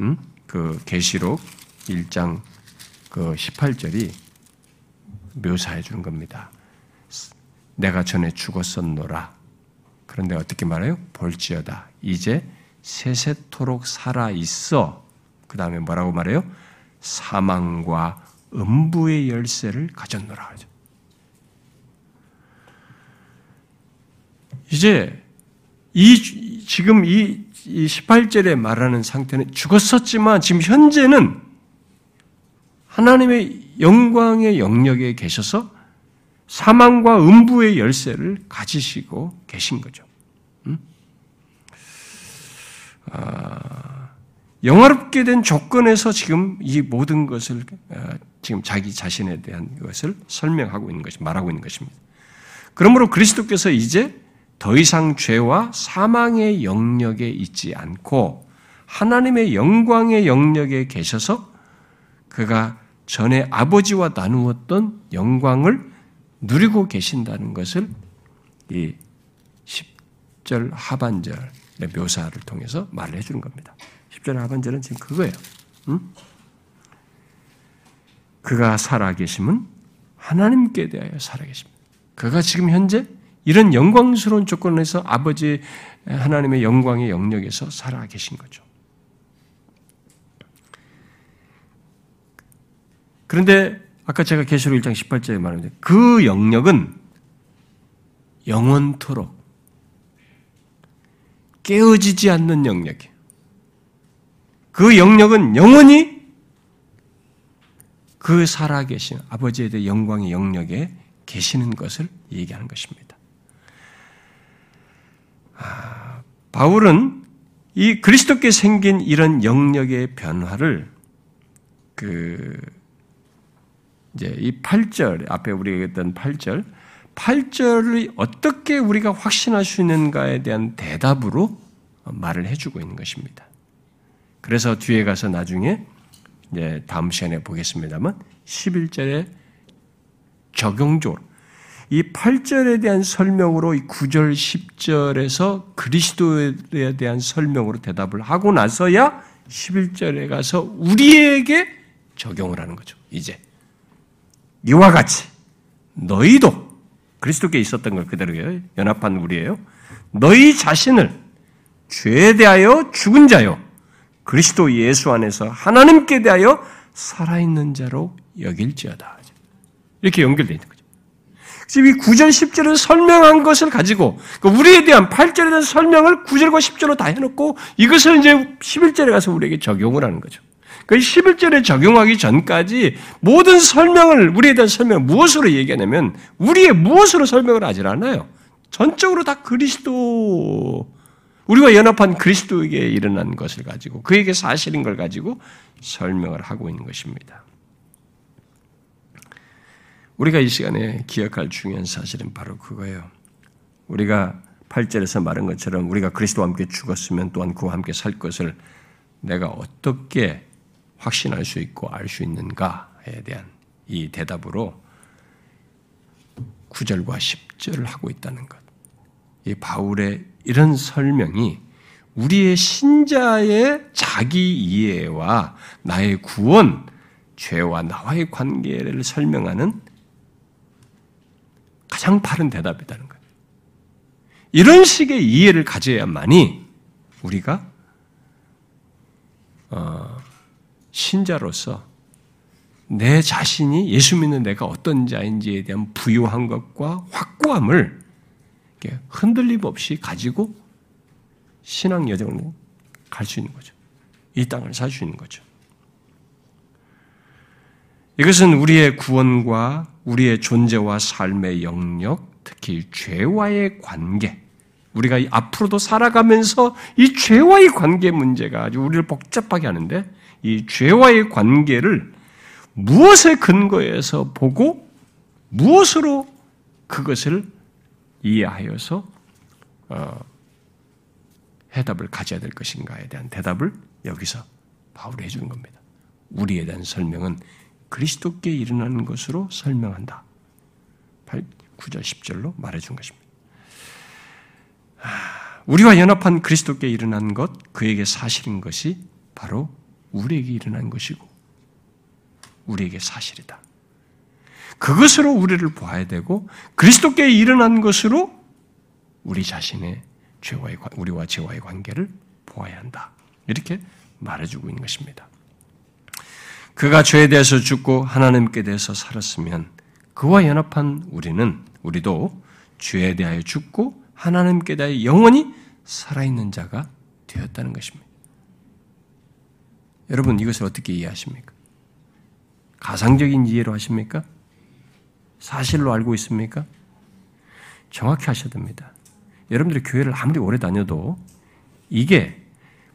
음? 그 계시록 1장 그 18절이 묘사해 주는 겁니다. 내가 전에 죽었었노라. 그런데 어떻게 말해요? 볼지어다. 이제 세세토록 살아 있어. 그 다음에 뭐라고 말해요? 사망과 음부의 열쇠를 가졌노라 하죠. 이제 이 지금 이 18절에 말하는 상태는 죽었었지만 지금 현재는 하나님의 영광의 영역에 계셔서 사망과 음부의 열쇠를 가지시고 계신 거죠. 음? 아, 영화롭게 된 조건에서 지금 이 모든 것을 아, 지금 자기 자신에 대한 것을 설명하고 있는 것이 말하고 있는 것입니다. 그러므로 그리스도께서 이제 더 이상 죄와 사망의 영역에 있지 않고 하나님의 영광의 영역에 계셔서 그가 전에 아버지와 나누었던 영광을 누리고 계신다는 것을 이 10절 하반절의 묘사를 통해서 말을 해주는 겁니다. 10절 하반절은 지금 그거예요. 응? 그가 살아계심은 하나님께 대하여 살아계십니다. 그가 지금 현재 이런 영광스러운 조건에서 아버지 하나님의 영광의 영역에서 살아 계신 거죠. 그런데 아까 제가 계시록 1장 18절에 말했는데 그 영역은 영원토록 깨어지지 않는 영역이에요. 그 영역은 영원히 그 살아계신 아버지에 대해 영광의 영역에 계시는 것을 얘기하는 것입니다. 아, 바울은 이 그리스도께 생긴 이런 영역의 변화를 그 이제 이 8절, 앞에 우리가 했던 8절, 8절을 어떻게 우리가 확신할 수 있는가에 대한 대답으로 말을 해주고 있는 것입니다. 그래서 뒤에 가서 나중에 이제 다음 시간에 보겠습니다만 11절에 적용적으로 이 8절에 대한 설명으로 이 9절, 10절에서 그리스도에 대한 설명으로 대답을 하고 나서야 11절에 가서 우리에게 적용을 하는 거죠. 이제 이와 같이 너희도 그리스도께 있었던 걸 그대로 연합한 우리예요. 너희 자신을 죄에 대하여 죽은 자요 그리스도 예수 안에서 하나님께 대하여 살아있는 자로 여길지어다. 이렇게 연결되어 있는 거죠. 지금 이 9절, 10절을 설명한 것을 가지고, 그러니까 우리에 대한 8절에 대한 설명을 9절과 10절로 다 해놓고, 이것을 이제 11절에 가서 우리에게 적용을 하는 거죠. 그 11절에 적용하기 전까지 모든 설명을, 우리에 대한 설명을 무엇으로 얘기하냐면, 우리의 무엇으로 설명을 하질 않아요. 전적으로 다 그리스도, 우리와 연합한 그리스도에게 일어난 것을 가지고, 그에게 사실인 걸 가지고 설명을 하고 있는 것입니다. 우리가 이 시간에 기억할 중요한 사실은 바로 그거예요. 우리가 8절에서 말한 것처럼 우리가 그리스도와 함께 죽었으면 또한 그와 함께 살 것을 내가 어떻게 확신할 수 있고 알 수 있는가에 대한 이 대답으로 9절과 10절을 하고 있다는 것. 이 바울의 이런 설명이 우리의 신자의 자기 이해와 나의 구원, 죄와 나와의 관계를 설명하는 가장 바른 대답이라는 거예요. 이런 식의 이해를 가져야만이 우리가 어, 신자로서 내 자신이 예수 믿는 내가 어떤 자인지에 대한 부유한 것과 확고함을 흔들림 없이 가지고 신앙 여정을 갈 수 있는 거죠. 이 땅을 살 수 있는 거죠. 이것은 우리의 구원과 우리의 존재와 삶의 영역, 특히 죄와의 관계, 우리가 앞으로도 살아가면서 이 죄와의 관계 문제가 아주 우리를 복잡하게 하는데 이 죄와의 관계를 무엇에 근거해서 보고 무엇으로 그것을 이해하여서 어, 해답을 가져야 될 것인가에 대한 대답을 여기서 바울이 해주는 겁니다. 우리에 대한 설명은 그리스도께 일어나는 것으로 설명한다. 8, 9절, 10절로 말해준 것입니다. 우리와 연합한 그리스도께 일어난 것, 그에게 사실인 것이 바로 우리에게 일어난 것이고, 우리에게 사실이다. 그것으로 우리를 보아야 되고, 그리스도께 일어난 것으로 우리 자신의 죄와의, 우리와 죄와의 관계를 보아야 한다. 이렇게 말해주고 있는 것입니다. 그가 죄에 대해서 죽고 하나님께 대해서 살았으면 그와 연합한 우리는 우리도 죄에 대하여 죽고 하나님께 대하여 영원히 살아있는 자가 되었다는 것입니다. 여러분 이것을 어떻게 이해하십니까? 가상적인 이해로 하십니까? 사실로 알고 있습니까? 정확히 하셔야 됩니다. 여러분들이 교회를 아무리 오래 다녀도 이게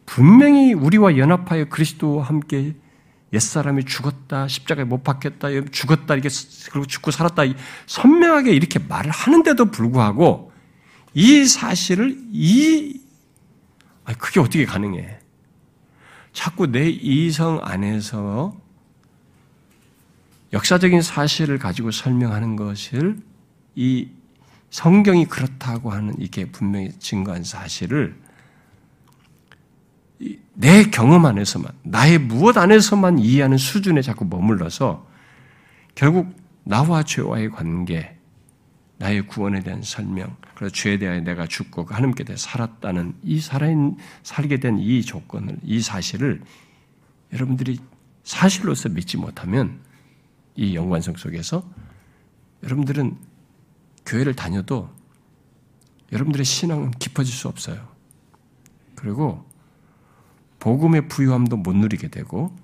분명히 우리와 연합하여 그리스도와 함께 옛사람이 죽었다, 십자가에 못 박혔다, 죽었다, 이게, 그리고 죽고 살았다, 선명하게 이렇게 말을 하는데도 불구하고 이 사실을 이, 아니, 그게 어떻게 가능해? 자꾸 내 이성 안에서 역사적인 사실을 가지고 설명하는 것을 이 성경이 그렇다고 하는 이게 분명히 증거한 사실을 내 경험 안에서만, 나의 무엇 안에서만 이해하는 수준에 자꾸 머물러서 결국 나와 죄와의 관계, 나의 구원에 대한 설명, 그래서 죄에 대하여 내가 죽고 그 하나님께 대해 살았다는 이 살아인, 살게 된 이 조건을, 이 사실을 여러분들이 사실로서 믿지 못하면 이 연관성 속에서 여러분들은 교회를 다녀도 여러분들의 신앙은 깊어질 수 없어요. 그리고 복음의 부유함도 못 누리게 되고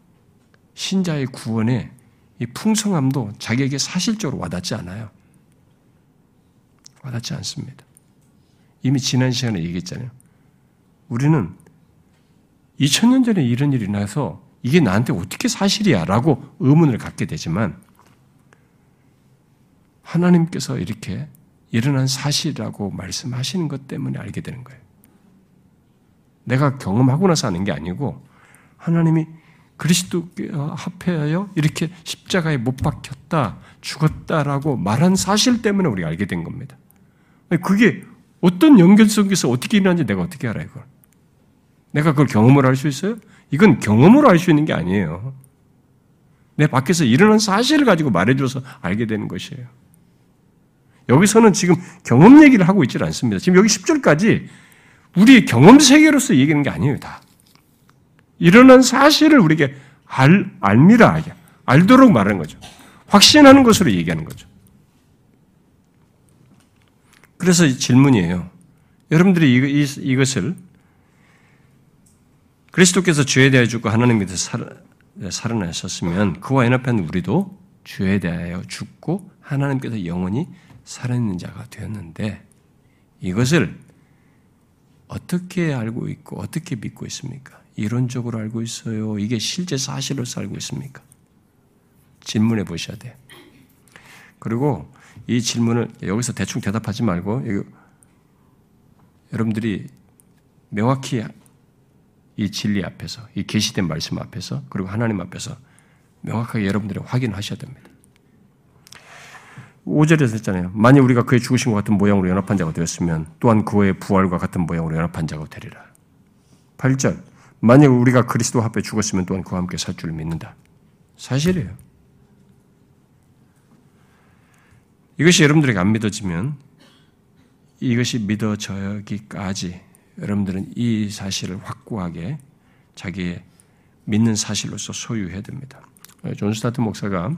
신자의 구원의 이 풍성함도 자기에게 사실적으로 와닿지 않아요. 와닿지 않습니다. 이미 지난 시간에 얘기했잖아요. 우리는 2000년 전에 이런 일이 나서 이게 나한테 어떻게 사실이야? 라고 의문을 갖게 되지만 하나님께서 이렇게 일어난 사실이라고 말씀하시는 것 때문에 알게 되는 거예요. 내가 경험하고 나서 하는 게 아니고 하나님이 그리스도께 합해하여 이렇게 십자가에 못 박혔다, 죽었다라고 말한 사실 때문에 우리가 알게 된 겁니다. 그게 어떤 연결 속에서 어떻게 일어나는지 내가 어떻게 알아요, 그걸? 내가 그걸 경험으로 할수 있어요? 이건 경험으로 알 수 있는 게 아니에요. 내 밖에서 일어난 사실을 가지고 말해줘서 알게 되는 것이에요. 여기서는 지금 경험 얘기를 하고 있지 않습니다. 지금 여기 10절까지 우리의 경험 세계로서 얘기하는 게 아니에요, 다. 일어난 사실을 우리에게 알, 알미라, 알도록 말하는 거죠. 확신하는 것으로 얘기하는 거죠. 그래서 질문이에요. 여러분들이 이 것을 그리스도께서 죄에 대하여 죽고 하나님 밑에 살아나셨으면 그와 연합한 우리도 죄에 대하여 죽고 하나님께서 영원히 살아있는 자가 되었는데 이것을 어떻게 알고 있고 어떻게 믿고 있습니까? 이론적으로 알고 있어요. 이게 실제 사실로서 알고 있습니까? 질문해 보셔야 돼요. 그리고 이 질문을 여기서 대충 대답하지 말고 여러분들이 명확히 이 진리 앞에서 이 계시된 말씀 앞에서 그리고 하나님 앞에서 명확하게 여러분들이 확인하셔야 됩니다. 5절에서 했잖아요. 만약 우리가 그의 죽으신 것 같은 모양으로 연합한 자가 되었으면 또한 그의 부활과 같은 모양으로 연합한 자가 되리라. 8절. 만약 우리가 그리스도 앞에 죽었으면 또한 그와 함께 살 줄을 믿는다. 사실이에요. 이것이 여러분들에게 안 믿어지면 이것이 믿어지기까지 여러분들은 이 사실을 확고하게 자기의 믿는 사실로서 소유해야 됩니다. 존 스토트 목사가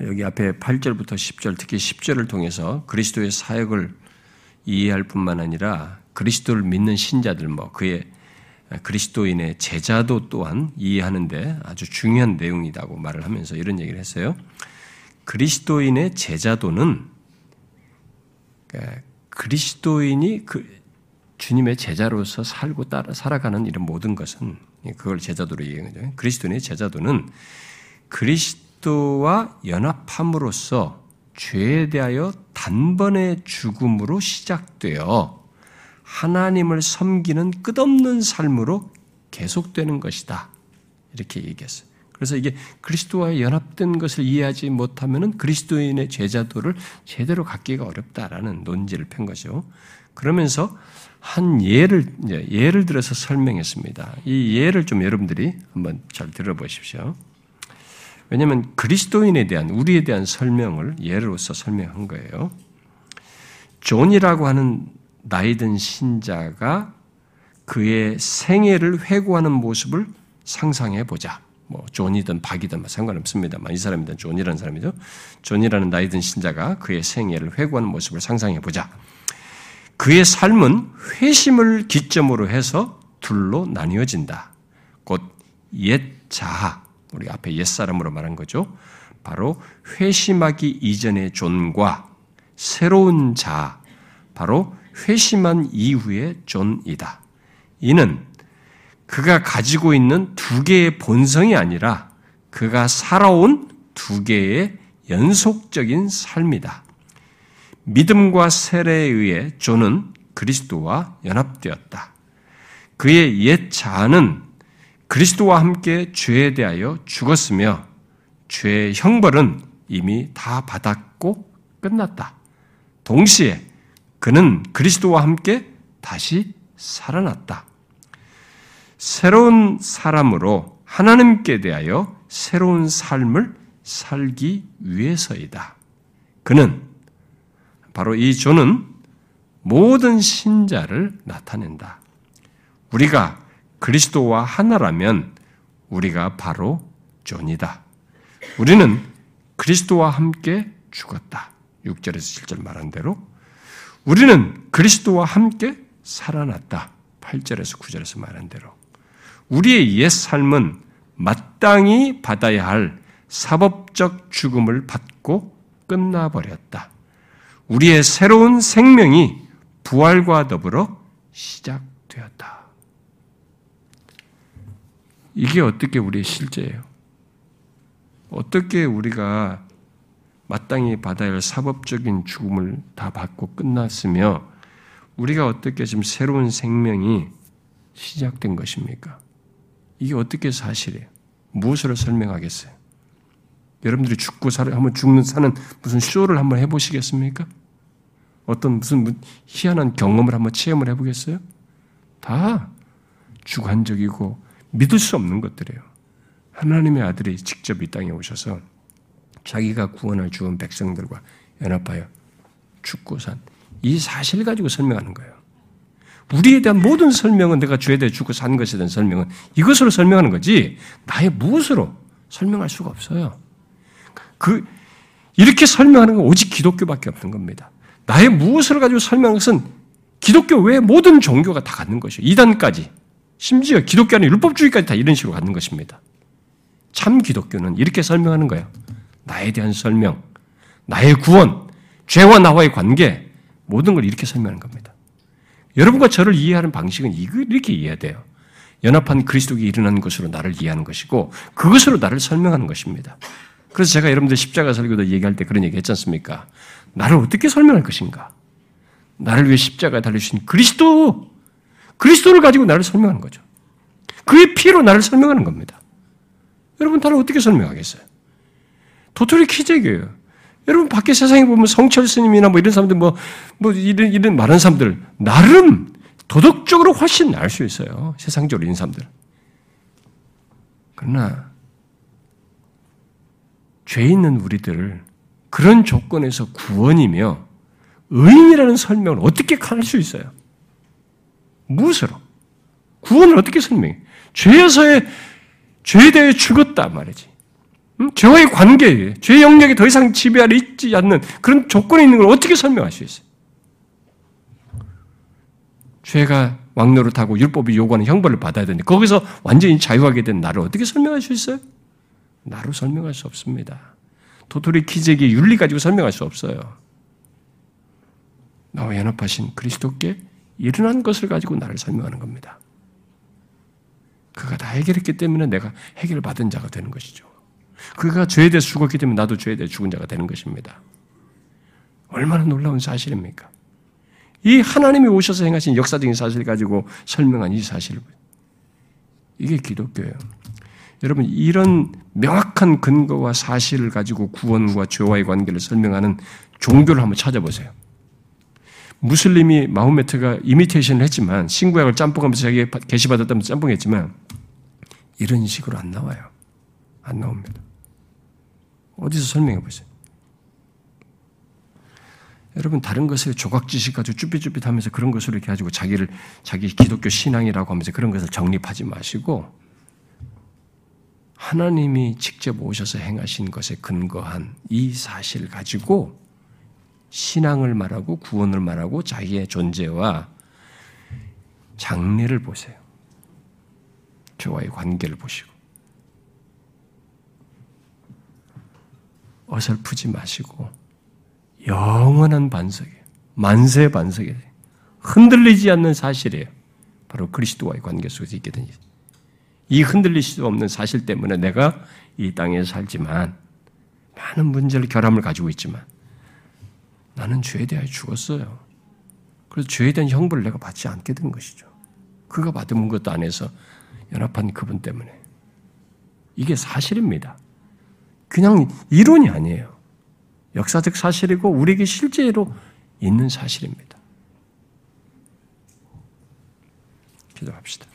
여기 앞에 8절부터 10절, 특히 10절을 통해서 그리스도의 사역을 이해할 뿐만 아니라 그리스도를 믿는 신자들, 뭐 그의 그리스도인의 제자도 또한 이해하는데 아주 중요한 내용이라고 말을 하면서 이런 얘기를 했어요. 그리스도인의 제자도는 그러니까 그리스도인이 그 주님의 제자로서 살고 따라 살아가는 이런 모든 것은 그걸 제자도로 얘기하는 거죠. 그리스도인의 제자도는 그리스 도와 연합함으로써 죄에 대하여 단번의 죽음으로 시작되어 하나님을 섬기는 끝없는 삶으로 계속되는 것이다. 이렇게 얘기했어요. 그래서 이게 그리스도와 연합된 것을 이해하지 못하면 그리스도인의 제자도를 제대로 갖기가 어렵다라는 논지를 편 거죠. 그러면서 한 예를 예를 들어서 설명했습니다. 이 예를 좀 여러분들이 한번 잘 들어보십시오. 왜냐하면 그리스도인에 대한 우리에 대한 설명을 예로서 설명한 거예요. 존이라고 하는 나이든 신자가 그의 생애를 회고하는 모습을 상상해 보자. 뭐 존이든 박이든 뭐 상관없습니다만 이 사람이든 존이라는 사람이죠. 존이라는 나이든 신자가 그의 생애를 회고하는 모습을 상상해 보자. 그의 삶은 회심을 기점으로 해서 둘로 나뉘어진다. 곧 옛 자아, 우리 앞에 옛 사람으로 말한 거죠. 바로 회심하기 이전의 존과 새로운 자, 바로 회심한 이후의 존이다. 이는 그가 가지고 있는 두 개의 본성이 아니라 그가 살아온 두 개의 연속적인 삶이다. 믿음과 세례에 의해 존은 그리스도와 연합되었다. 그의 옛 자아는 그리스도와 함께 죄에 대하여 죽었으며 죄의 형벌은 이미 다 받았고 끝났다. 동시에 그는 그리스도와 함께 다시 살아났다. 새로운 사람으로 하나님께 대하여 새로운 삶을 살기 위해서이다. 그는 바로 이 조는 모든 신자를 나타낸다. 우리가 그리스도와 하나라면 우리가 바로 존이다. 우리는 그리스도와 함께 죽었다. 6절에서 7절 말한 대로 우리는 그리스도와 함께 살아났다. 8절에서 9절에서 말한 대로 우리의 옛 삶은 마땅히 받아야 할 사법적 죽음을 받고 끝나버렸다. 우리의 새로운 생명이 부활과 더불어 시작되었다. 이게 어떻게 우리의 실제예요? 어떻게 우리가 마땅히 받아야 할 사법적인 죽음을 다 받고 끝났으며 우리가 어떻게 지금 새로운 생명이 시작된 것입니까? 이게 어떻게 사실이에요? 무엇으로 설명하겠어요? 여러분들이 죽고 살 한번 죽는 사는 무슨 쇼를 한번 해보시겠습니까? 어떤 무슨 희한한 경험을 한번 체험을 해보겠어요? 다 주관적이고 믿을 수 없는 것들이에요. 하나님의 아들이 직접 이 땅에 오셔서 자기가 구원을 주은 백성들과 연합하여 죽고 산 이 사실 가지고 설명하는 거예요. 우리에 대한 모든 설명은 내가 죄에 대해 죽고 산 것에 대한 설명은 이것으로 설명하는 거지 나의 무엇으로 설명할 수가 없어요. 그 이렇게 설명하는 건 오직 기독교밖에 없는 겁니다. 나의 무엇을 가지고 설명하는 것은 기독교 외에 모든 종교가 다 갖는 것이에요. 이단까지. 심지어 기독교 안에 율법주의까지 다 이런 식으로 갖는 것입니다. 참 기독교는 이렇게 설명하는 거예요. 나에 대한 설명, 나의 구원, 죄와 나와의 관계, 모든 걸 이렇게 설명하는 겁니다. 여러분과 저를 이해하는 방식은 이렇게 이해해야 돼요. 연합한 그리스도가 일어난 것으로 나를 이해하는 것이고 그것으로 나를 설명하는 것입니다. 그래서 제가 여러분들 십자가 설교도 얘기할 때 그런 얘기 했지 않습니까? 나를 어떻게 설명할 것인가? 나를 위해 십자가에 달려주신 그리스도, 그리스도를 가지고 나를 설명하는 거죠. 그의 피로 나를 설명하는 겁니다. 여러분, 나를 어떻게 설명하겠어요? 도토리 키재교예요. 여러분, 밖에 세상에 보면 성철 스님이나 뭐 이런 사람들 뭐, 뭐 이런, 이런 많은 사람들, 나름 도덕적으로 훨씬 나을 수 있어요. 세상적으로 있는 사람들. 그러나, 죄 있는 우리들을 그런 조건에서 구원이며 의인이라는 설명을 어떻게 할 수 있어요? 무엇으로? 구원을 어떻게 설명해? 죄에서의 죄에 대해 죽었다 말이지. 음? 죄와의 관계, 죄 영역이 더 이상 지배 아래 있지 않는 그런 조건에 있는 걸 어떻게 설명할 수 있어요? 죄가 왕노를 타고 율법이 요구하는 형벌을 받아야 되는데 거기서 완전히 자유하게 된 나를 어떻게 설명할 수 있어요? 나로 설명할 수 없습니다. 도토리 키재기 윤리 가지고 설명할 수 없어요. 나와 연합하신 그리스도께 일어난 것을 가지고 나를 설명하는 겁니다. 그가 다 해결했기 때문에 내가 해결을 받은 자가 되는 것이죠. 그가 죄에 대해 죽었기 때문에 나도 죄에 대해 죽은 자가 되는 것입니다. 얼마나 놀라운 사실입니까? 이 하나님이 오셔서 행하신 역사적인 사실을 가지고 설명한 이 사실. 이게 기독교예요. 여러분, 이런 명확한 근거와 사실을 가지고 구원과 죄와의 관계를 설명하는 종교를 한번 찾아보세요. 무슬림이 마호메트가 이미테이션을 했지만 신구약을 짬뽕하면서 자기가 계시받았다면서 짬뽕했지만 이런 식으로 안 나와요. 안 나옵니다. 어디서 설명해 보세요. 여러분 다른 것을 조각 지식 가지고 쭈삣쭈삣하면서 그런 것으로 이렇게 가지고 자기를 자기 기독교 신앙이라고 하면서 그런 것을 정립하지 마시고 하나님이 직접 오셔서 행하신 것에 근거한 이 사실 가지고 신앙을 말하고 구원을 말하고 자기의 존재와 장래를 보세요. 저와의 관계를 보시고 어설프지 마시고 영원한 반석이에요. 만세 반석이에요. 흔들리지 않는 사실이에요. 바로 그리스도와의 관계 속에서 있게 된 일. 이 흔들릴 수 없는 사실 때문에 내가 이 땅에 살지만 많은 문제를 결함을 가지고 있지만 나는 죄에 대하여 죽었어요. 그래서 죄에 대한 형벌을 내가 받지 않게 된 것이죠. 그가 받은 것도 안에서 연합한 그분 때문에. 이게 사실입니다. 그냥 이론이 아니에요. 역사적 사실이고 우리에게 실제로 있는 사실입니다. 기도합시다.